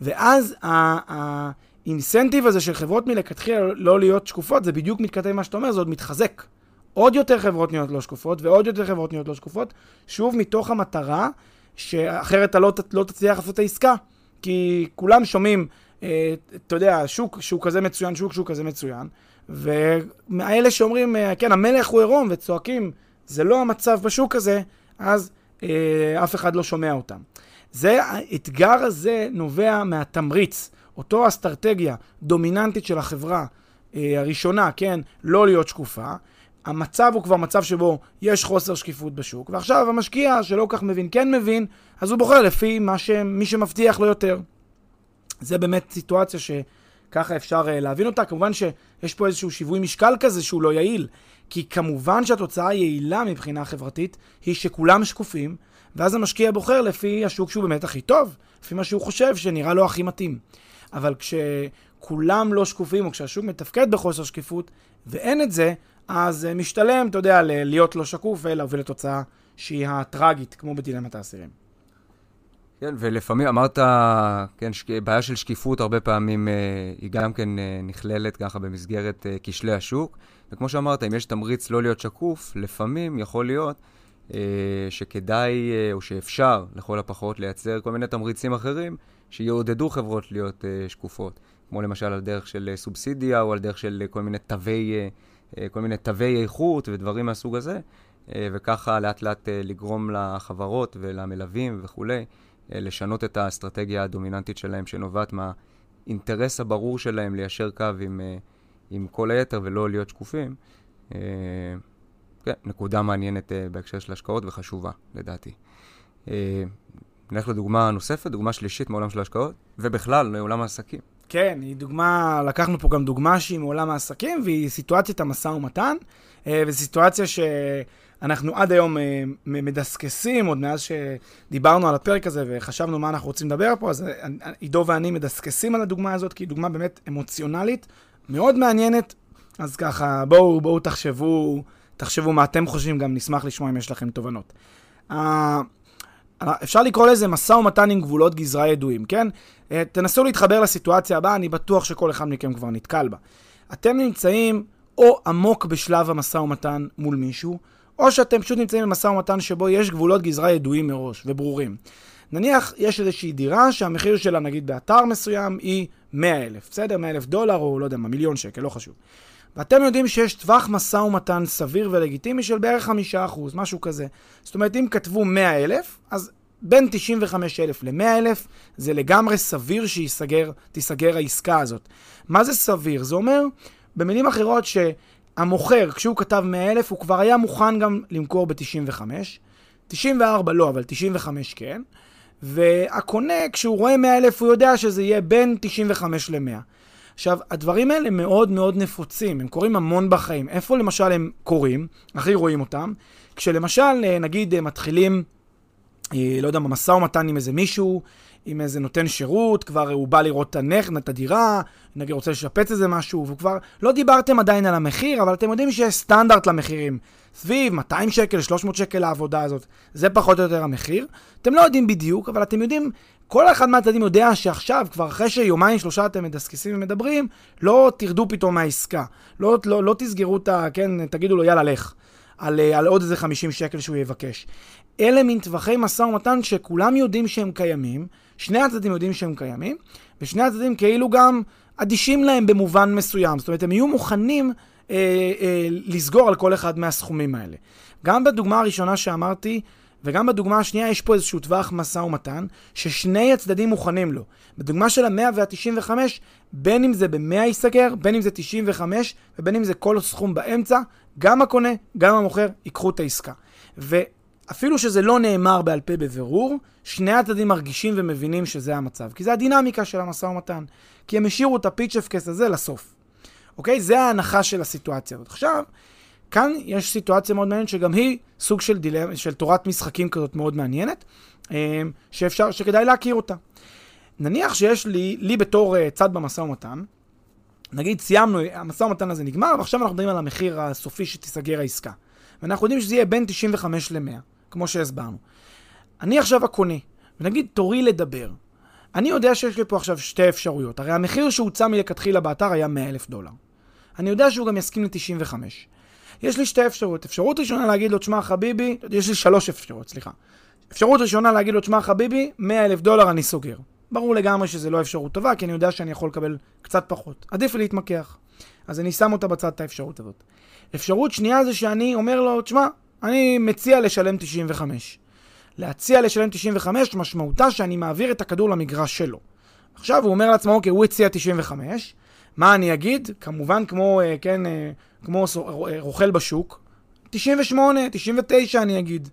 ואז האינסנטיב הזה של חברות מלכתחילה לא להיות שקופות, זה בדיוק מתכתב עם מה שאתה אומר, זה עוד מתחזק. עוד יותר חברות נהיות לא שקופות, ועוד יותר חברות נהיות לא שקופות, שוב מתוך המטרה שאחרת אתה לא, לא תצליח לעשות את העסקה. כי כולם שומעים, אה, אתה יודע, שוק שהוא כזה מצוין, שוק שהוא כזה מצוין, והאלה שאומרים, אה, כן, המלך הוא עירום וצועקים, זה לא המצב בשוק הזה, אז אה, אף אחד לא שומע אותם. זה, האתגר הזה נובע מהתמריץ, אותו אסטרטגיה דומיננטית של החברה אה, הראשונה, כן, לא להיות שקופה, המצב הוא כבר מצב שבו יש חוסר שקיפות בשוק, ועכשיו המשקיע שלא כך מבין, כן מבין, אז הוא בוחר לפי מה ש... מי שמבטיח לו יותר. זה באמת סיטואציה שככה אפשר uh, להבין אותה. כמובן שיש פה איזשהו שיווי משקל כזה שהוא לא יעיל, כי כמובן שהתוצאה היעילה מבחינה חברתית היא שכולם שקופים, ואז המשקיע בוחר לפי השוק שהוא באמת הכי טוב, לפי מה שהוא חושב שנראה לו הכי מתאים. אבל כשכולם לא שקופים, או כשהשוק מתפקד בחוסר שקיפות, ואין את זה, אז uh, משתלם, אתה יודע, להיות לא שקוף ולהוביל לתוצאה שהיא הטראגית, כמו בדילמת האסירים. כן, ולפעמים אמרת, כן, שק... בעיה של שקיפות הרבה פעמים אה, היא גם כן אה, נכללת ככה במסגרת אה, כשלי השוק. וכמו שאמרת, אם יש תמריץ לא להיות שקוף, לפעמים יכול להיות אה, שכדאי אה, או שאפשר לכל הפחות לייצר כל מיני תמריצים אחרים שיעודדו חברות להיות uh, שקופות, כמו למשל על דרך של uh, סובסידיה או על דרך של uh, כל מיני תווי, uh, כל מיני תווי איכות ודברים מהסוג הזה, uh, וככה לאט לאט uh, לגרום לחברות ולמלווים וכולי לשנות את האסטרטגיה הדומיננטית שלהם שנובעת מהאינטרס הברור שלהם ליישר קו עם, עם כל היתר ולא להיות שקופים. כן, נקודה מעניינת בהקשר של השקעות וחשובה, לדעתי. נלך לדוגמה נוספת, דוגמה שלישית מעולם של השקעות, ובכלל, לעולם העסקים. כן, היא דוגמה, לקחנו פה גם דוגמה שהיא מעולם העסקים, והיא סיטואציית המשא ומתן, uh, וזו סיטואציה שאנחנו עד היום uh, מדסקסים, עוד מאז שדיברנו על הפרק הזה וחשבנו מה אנחנו רוצים לדבר פה, אז עידו ואני מדסקסים על הדוגמה הזאת, כי היא דוגמה באמת אמוציונלית, מאוד מעניינת, אז ככה, בואו, בואו תחשבו תחשבו מה אתם חושבים, גם נשמח לשמוע אם יש לכם תובנות. Uh, אפשר לקרוא לזה משא ומתן עם גבולות גזרה ידועים, כן? Uh, תנסו להתחבר לסיטואציה הבאה, אני בטוח שכל אחד מכם כבר נתקל בה. אתם נמצאים או עמוק בשלב המשא ומתן מול מישהו, או שאתם פשוט נמצאים במשא ומתן שבו יש גבולות גזרה ידועים מראש וברורים. נניח יש איזושהי דירה שהמחיר שלה, נגיד באתר מסוים, היא 100 אלף, בסדר? 100 אלף דולר או לא יודע מה, מיליון שקל, לא חשוב. ואתם יודעים שיש טווח משא ומתן סביר ולגיטימי של בערך חמישה אחוז, משהו כזה. זאת אומרת, אם כתבו 100 אלף, אז בין 95 אלף ל-100 אלף, זה לגמרי סביר שתיסגר העסקה הזאת. מה זה סביר? זה אומר, במילים אחרות, שהמוכר, כשהוא כתב 100 אלף, הוא כבר היה מוכן גם למכור ב-95. 94 לא, אבל 95 כן. והקונה, כשהוא רואה 100 אלף, הוא יודע שזה יהיה בין 95 ל-100. עכשיו, הדברים האלה מאוד מאוד נפוצים, הם קורים המון בחיים. איפה למשל הם קורים? הכי רואים אותם. כשלמשל, אה, נגיד, אה, מתחילים, אה, לא יודע מה, משא ומתן עם איזה מישהו, עם איזה נותן שירות, כבר הוא בא לראות את הנכד, את הדירה, נגיד רוצה לשפץ איזה משהו, וכבר לא דיברתם עדיין על המחיר, אבל אתם יודעים שיש סטנדרט למחירים. סביב 200 שקל, 300 שקל לעבודה הזאת. זה פחות או יותר המחיר. אתם לא יודעים בדיוק, אבל אתם יודעים כל אחד מהצדדים יודע שעכשיו, כבר אחרי שיומיים שלושה אתם מדסקסים ומדברים, לא תרדו פתאום מהעסקה. לא, לא, לא תסגרו את ה... כן, תגידו לו יאללה לך. על, אה, על עוד איזה 50 שקל שהוא יבקש. אלה מין טווחי משא ומתן שכולם יודעים שהם קיימים, שני הצדדים יודעים שהם קיימים, ושני הצדדים כאילו גם אדישים להם במובן מסוים. זאת אומרת, הם יהיו מוכנים אה, אה, לסגור על כל אחד מהסכומים האלה. גם בדוגמה הראשונה שאמרתי, וגם בדוגמה השנייה יש פה איזשהו טווח משא ומתן, ששני הצדדים מוכנים לו. בדוגמה של המאה וה-95, בין אם זה ב-100 ייסגר, בין אם זה 95, ובין אם זה כל סכום באמצע, גם הקונה, גם המוכר, ייקחו את העסקה. ואפילו שזה לא נאמר בעל פה בבירור, שני הצדדים מרגישים ומבינים שזה המצב. כי זה הדינמיקה של המשא ומתן. כי הם השאירו את הפיצ'פקס הזה לסוף. אוקיי? זה ההנחה של הסיטואציה הזאת. עכשיו, כאן יש סיטואציה מאוד מעניינת שגם היא סוג של, דילמה, של תורת משחקים כזאת מאוד מעניינת, אה, שאפשר, שכדאי להכיר אותה. נניח שיש לי, לי בתור אה, צד במשא ומתן, נגיד סיימנו, המשא ומתן הזה נגמר, ועכשיו אנחנו מדברים על המחיר הסופי שתיסגר העסקה. ואנחנו יודעים שזה יהיה בין 95 ל-100, כמו שהסברנו. אני עכשיו הקונה, ונגיד תורי לדבר. אני יודע שיש לי פה עכשיו שתי אפשרויות. הרי המחיר שהוצע מלכתחילה באתר היה 100 אלף דולר. אני יודע שהוא גם יסכים ל-95. יש לי שתי אפשרויות. אפשרות ראשונה להגיד לו, תשמע חביבי, יש לי שלוש אפשרויות, סליחה. אפשרות ראשונה להגיד לו, תשמע חביבי, 100 אלף דולר אני סוגר. ברור לגמרי שזה לא אפשרות טובה, כי אני יודע שאני יכול לקבל קצת פחות. עדיף לי להתמקח. אז אני שם אותה בצד את האפשרות הזאת. אפשרות שנייה זה שאני אומר לו, תשמע, אני מציע לשלם 95. להציע לשלם 95 משמעותה שאני מעביר את הכדור למגרש שלו. עכשיו הוא אומר לעצמו, אוקיי, הוא הציע 95, מה אני אגיד? כמובן כמו, אה, כן, אה, כמו רוכל בשוק, 98, 99 אני אגיד.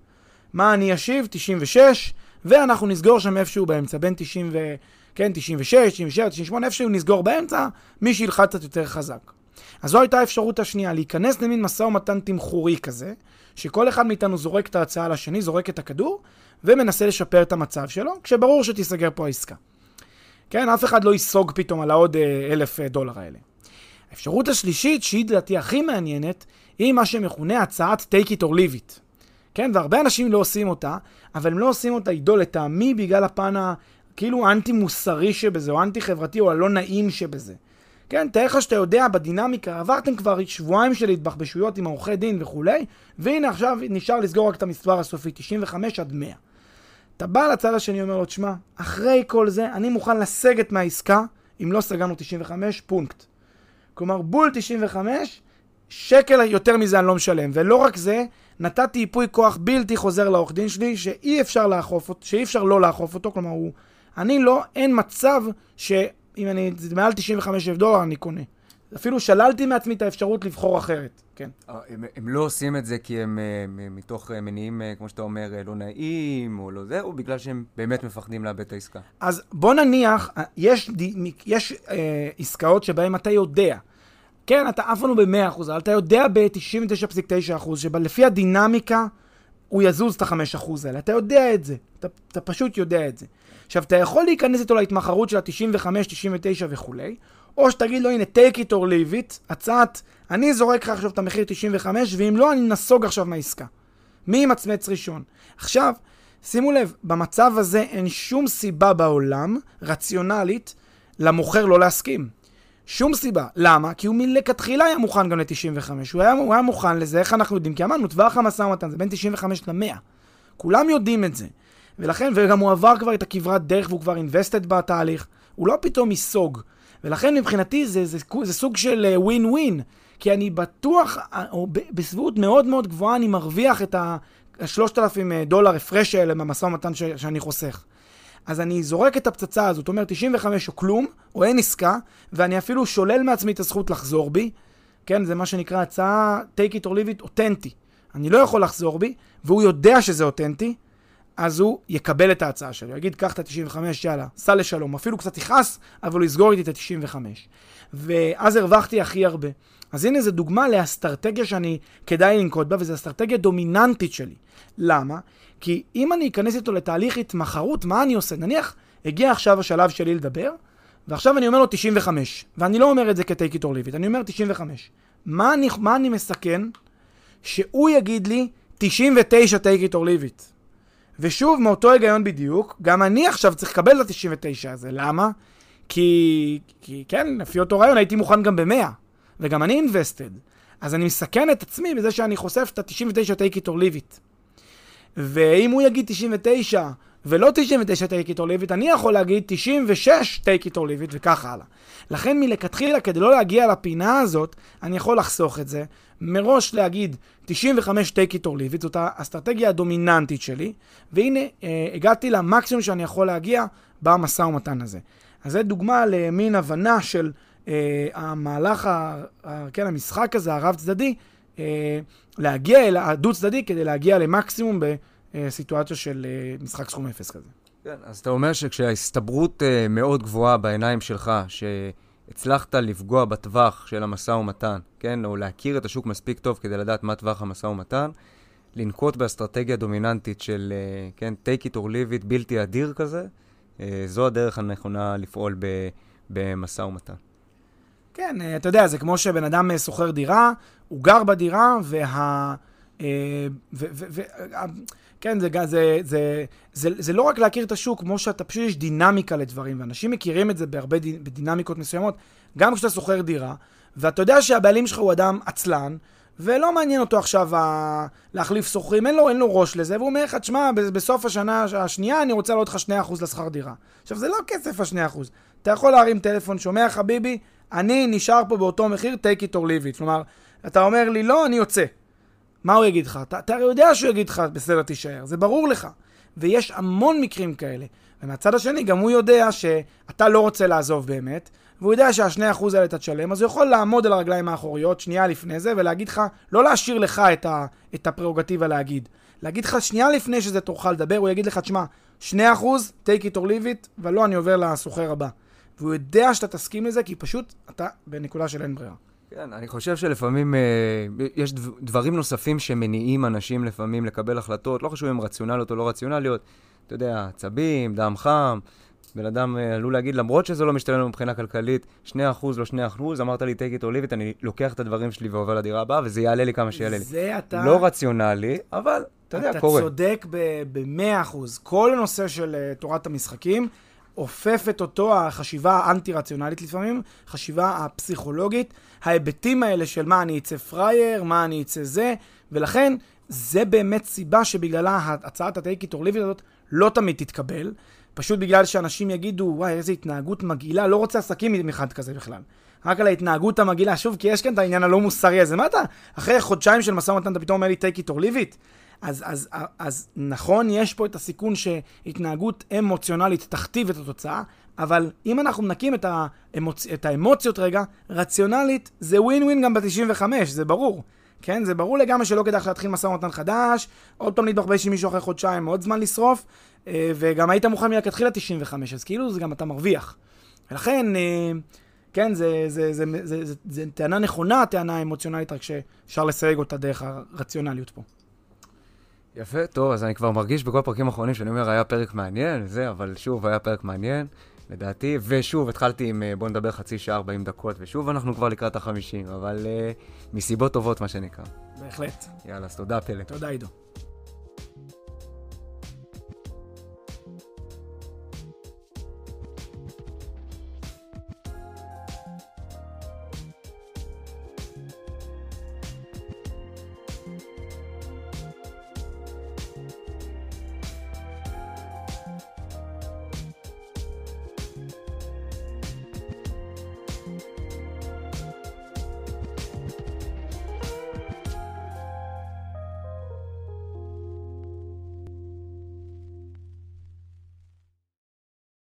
מה אני אשיב? 96, ואנחנו נסגור שם איפשהו באמצע, בין 90 ו... כן, 96, 97, 98, איפשהו נסגור באמצע, מי שילחץ קצת יותר חזק. אז זו הייתה האפשרות השנייה, להיכנס למין משא ומתן תמחורי כזה, שכל אחד מאיתנו זורק את ההצעה לשני, זורק את הכדור, ומנסה לשפר את המצב שלו, כשברור שתיסגר פה העסקה. כן, אף אחד לא ייסוג פתאום על העוד אה, אלף אה, דולר האלה. האפשרות השלישית, שהיא לדעתי הכי מעניינת, היא מה שמכונה הצעת take it or leave it. כן, והרבה אנשים לא עושים אותה, אבל הם לא עושים אותה עידו לטעמי בגלל הפן הכאילו אנטי-מוסרי שבזה, או אנטי-חברתי, או הלא נעים שבזה. כן, תאר לך שאתה יודע בדינמיקה, עברתם כבר שבועיים של התבחבשויות עם עורכי דין וכולי, והנה עכשיו נשאר לסגור רק את המספר הסופי, 95 עד 100. אתה בא לצד השני, אומר לו, תשמע, אחרי כל זה, אני מוכן לסגת מהעסקה, אם לא סגרנו 95, פונקט. כלומר, בול 95, שקל יותר מזה אני לא משלם. ולא רק זה, נתתי ייפוי כוח בלתי חוזר לעורך דין שלי, שאי אפשר לאכוף שאי אפשר לא לאכוף אותו, כלומר, הוא... אני לא, אין מצב שאם אני, זה מעל 95 אלף דולר, אני קונה. אפילו שללתי מעצמי את האפשרות לבחור אחרת, כן. אה, הם, הם לא עושים את זה כי הם אה, מתוך אה, מניעים, כמו שאתה אומר, לא נעים, או לא זה, או בגלל שהם באמת מפחדים לאבד את העסקה. אז בוא נניח, יש, יש אה, עסקאות שבהן אתה יודע, כן, אתה אף פעם לא ב-100%, אבל אתה יודע ב-99.9% שלפי הדינמיקה הוא יזוז את ה-5% האלה. אתה יודע את זה, אתה, אתה פשוט יודע את זה. עכשיו, אתה יכול להיכנס איתו להתמחרות של ה-95, 99 וכולי, או שתגיד לו, הנה, take it or leave it, הצעת, אני זורק לך עכשיו את המחיר 95, ואם לא, אני נסוג עכשיו מהעסקה. מי ימצמץ ראשון? עכשיו, שימו לב, במצב הזה אין שום סיבה בעולם, רציונלית, למוכר לא להסכים. שום סיבה. למה? כי הוא מלכתחילה היה מוכן גם ל-95. הוא, הוא היה מוכן לזה, איך אנחנו יודעים? כי אמרנו, טווח המשא ומתן זה בין 95 ל-100. כולם יודעים את זה. ולכן, וגם הוא עבר כבר את הכברת דרך והוא כבר invested בתהליך. הוא לא פתאום ייסוג. ולכן מבחינתי זה, זה, זה, סוג של ווין uh, ווין. כי אני בטוח, אה, או בסביבות מאוד מאוד גבוהה, אני מרוויח את ה-3,000 אה, דולר הפרש האלה מהמשא ומתן ש- שאני חוסך. אז אני זורק את הפצצה הזאת, אומר 95 או כלום, או אין עסקה, ואני אפילו שולל מעצמי את הזכות לחזור בי. כן, זה מה שנקרא הצעה take it or leave it אותנטי. אני לא יכול לחזור בי, והוא יודע שזה אותנטי, אז הוא יקבל את ההצעה שלי. הוא יגיד, קח את ה-95, יאללה, סע לשלום. אפילו קצת יכעס, אבל הוא יסגור איתי את ה-95. ואז הרווחתי הכי הרבה. אז הנה זו דוגמה לאסטרטגיה שאני כדאי לנקוט בה, וזו אסטרטגיה דומיננטית שלי. למה? כי אם אני אכנס איתו לתהליך התמחרות, מה אני עושה? נניח, הגיע עכשיו השלב שלי לדבר, ועכשיו אני אומר לו 95, ואני לא אומר את זה כ-take it or leave it, אני אומר 95. מה אני, מה אני מסכן? שהוא יגיד לי 99 take it or leave it. ושוב, מאותו היגיון בדיוק, גם אני עכשיו צריך לקבל את ה-99 הזה. למה? כי, כי כן, לפי אותו רעיון הייתי מוכן גם ב-100, וגם אני invested. אז אני מסכן את עצמי בזה שאני חושף את ה-99 take it or leave it. ואם הוא יגיד 99 ולא 99 take it or leave it, אני יכול להגיד 96 take it or leave it וכך הלאה. לכן מלכתחילה, כדי לא להגיע לפינה הזאת, אני יכול לחסוך את זה. מראש להגיד 95 take it or leave it, זאת האסטרטגיה הדומיננטית שלי, והנה אה, הגעתי למקסימום שאני יכול להגיע במשא ומתן הזה. אז זו דוגמה למין הבנה של אה, המהלך, ה, ה, כן, המשחק הזה, הרב צדדי, אה, להגיע אל הדו צדדי כדי להגיע למקסימום בסיטואציה של אה, משחק סכום אפס כזה. כן, אז אתה אומר שכשההסתברות אה, מאוד גבוהה בעיניים שלך, שהצלחת לפגוע בטווח של המשא ומתן, כן, או להכיר את השוק מספיק טוב כדי לדעת מה טווח המשא ומתן, לנקוט באסטרטגיה דומיננטית של, כן, take it or leave it, בלתי אדיר כזה, זו הדרך הנכונה לפעול במשא ומתן. כן, אתה יודע, זה כמו שבן אדם שוכר דירה, הוא גר בדירה, וה... ו, ו, ו, כן, זה, זה, זה, זה, זה לא רק להכיר את השוק, כמו שאתה, פשוט יש דינמיקה לדברים, ואנשים מכירים את זה בהרבה דינמיקות מסוימות, גם כשאתה שוכר דירה, ואתה יודע שהבעלים שלך הוא אדם עצלן, ולא מעניין אותו עכשיו ה... להחליף שוכרים, אין אין לו ראש לזה, והוא אומר לך, תשמע, בסוף השנה השנייה אני רוצה לעלות לך 2% לשכר דירה. עכשיו, זה לא כסף ה-2%. אתה יכול להרים טלפון, שומע חביבי, אני נשאר פה באותו מחיר, take it or leave it. כלומר, אתה אומר לי, לא, אני יוצא. מה הוא יגיד לך? אתה, אתה יודע שהוא יגיד לך, בסדר, תישאר. זה ברור לך. ויש המון מקרים כאלה. ומהצד השני, גם הוא יודע שאתה לא רוצה לעזוב באמת, והוא יודע שהשני אחוז האלה אתה תשלם, אז הוא יכול לעמוד על הרגליים האחוריות שנייה לפני זה, ולהגיד לך, לא להשאיר לך את, ה, את הפררוגטיבה להגיד. להגיד לך שנייה לפני שזה תורך לדבר, הוא יגיד לך, תשמע, שני אחוז, take it or leave it, ולא, אני עובר לסוחר הבא. והוא יודע שאתה תסכים לזה, כי פשוט אתה בנקודה של אין ברירה. כן, אני חושב שלפעמים אה, יש דברים נוספים שמניעים אנשים לפעמים לקבל החלטות, לא חשוב אם רציונליות או לא רציונליות. אתה יודע, עצבים, דם חם. בן אדם אה, עלול להגיד, למרות שזה לא משתלם לנו מבחינה כלכלית, 2% לא 2%, אמרת לי, take it or leave it, אני לוקח את הדברים שלי ועובר לדירה הבאה, וזה יעלה לי כמה שיעלה לי. זה אתה... לא רציונלי, אבל אתה יודע, קורה. אתה צודק ב-100%. כל הנושא של uh, תורת המשחקים, אופפת אותו החשיבה האנטי-רציונלית לפעמים, חשיבה הפסיכולוגית, ההיבטים האלה של מה אני אצא פראייר, מה אני אצא זה, ולכן זה באמת סיבה שבגללה הצעת ה-take it or leave it הזאת לא תמיד תתקבל, פשוט בגלל שאנשים יגידו, וואי, איזה התנהגות מגעילה, לא רוצה עסקים עם אחד כזה בכלל. רק על ההתנהגות המגעילה, שוב, כי יש כאן את העניין הלא מוסרי הזה, מה אתה, אחרי חודשיים של משא ומתן אתה פתאום אומר לי take it or leave it? אז, אז, אז נכון, יש פה את הסיכון שהתנהגות אמוציונלית תכתיב את התוצאה, אבל אם אנחנו מנקים את, האמוצ... את האמוציות רגע, רציונלית זה ווין ווין גם ב-95, זה ברור. כן, זה ברור לגמרי שלא כדאי להתחיל משא ומתן חדש, עוד פעם להתבחבש עם מישהו אחרי חודשיים, עוד זמן לשרוף, אה, וגם היית מוכן מלכתחילה 95, אז כאילו זה גם אתה מרוויח. ולכן, אה, כן, זה, זה, זה, זה, זה, זה, זה טענה נכונה, טענה אמוציונלית, רק שאפשר לסייג אותה דרך הרציונליות פה. יפה, טוב, אז אני כבר מרגיש בכל הפרקים האחרונים שאני אומר, היה פרק מעניין, זה, אבל שוב, היה פרק מעניין, לדעתי, ושוב, התחלתי עם אה, בוא נדבר חצי שעה, 40 דקות, ושוב אנחנו כבר לקראת החמישים, אבל uh, מסיבות טובות, מה שנקרא. בהחלט. יאללה, אז תודה, פלא. תודה, עידו.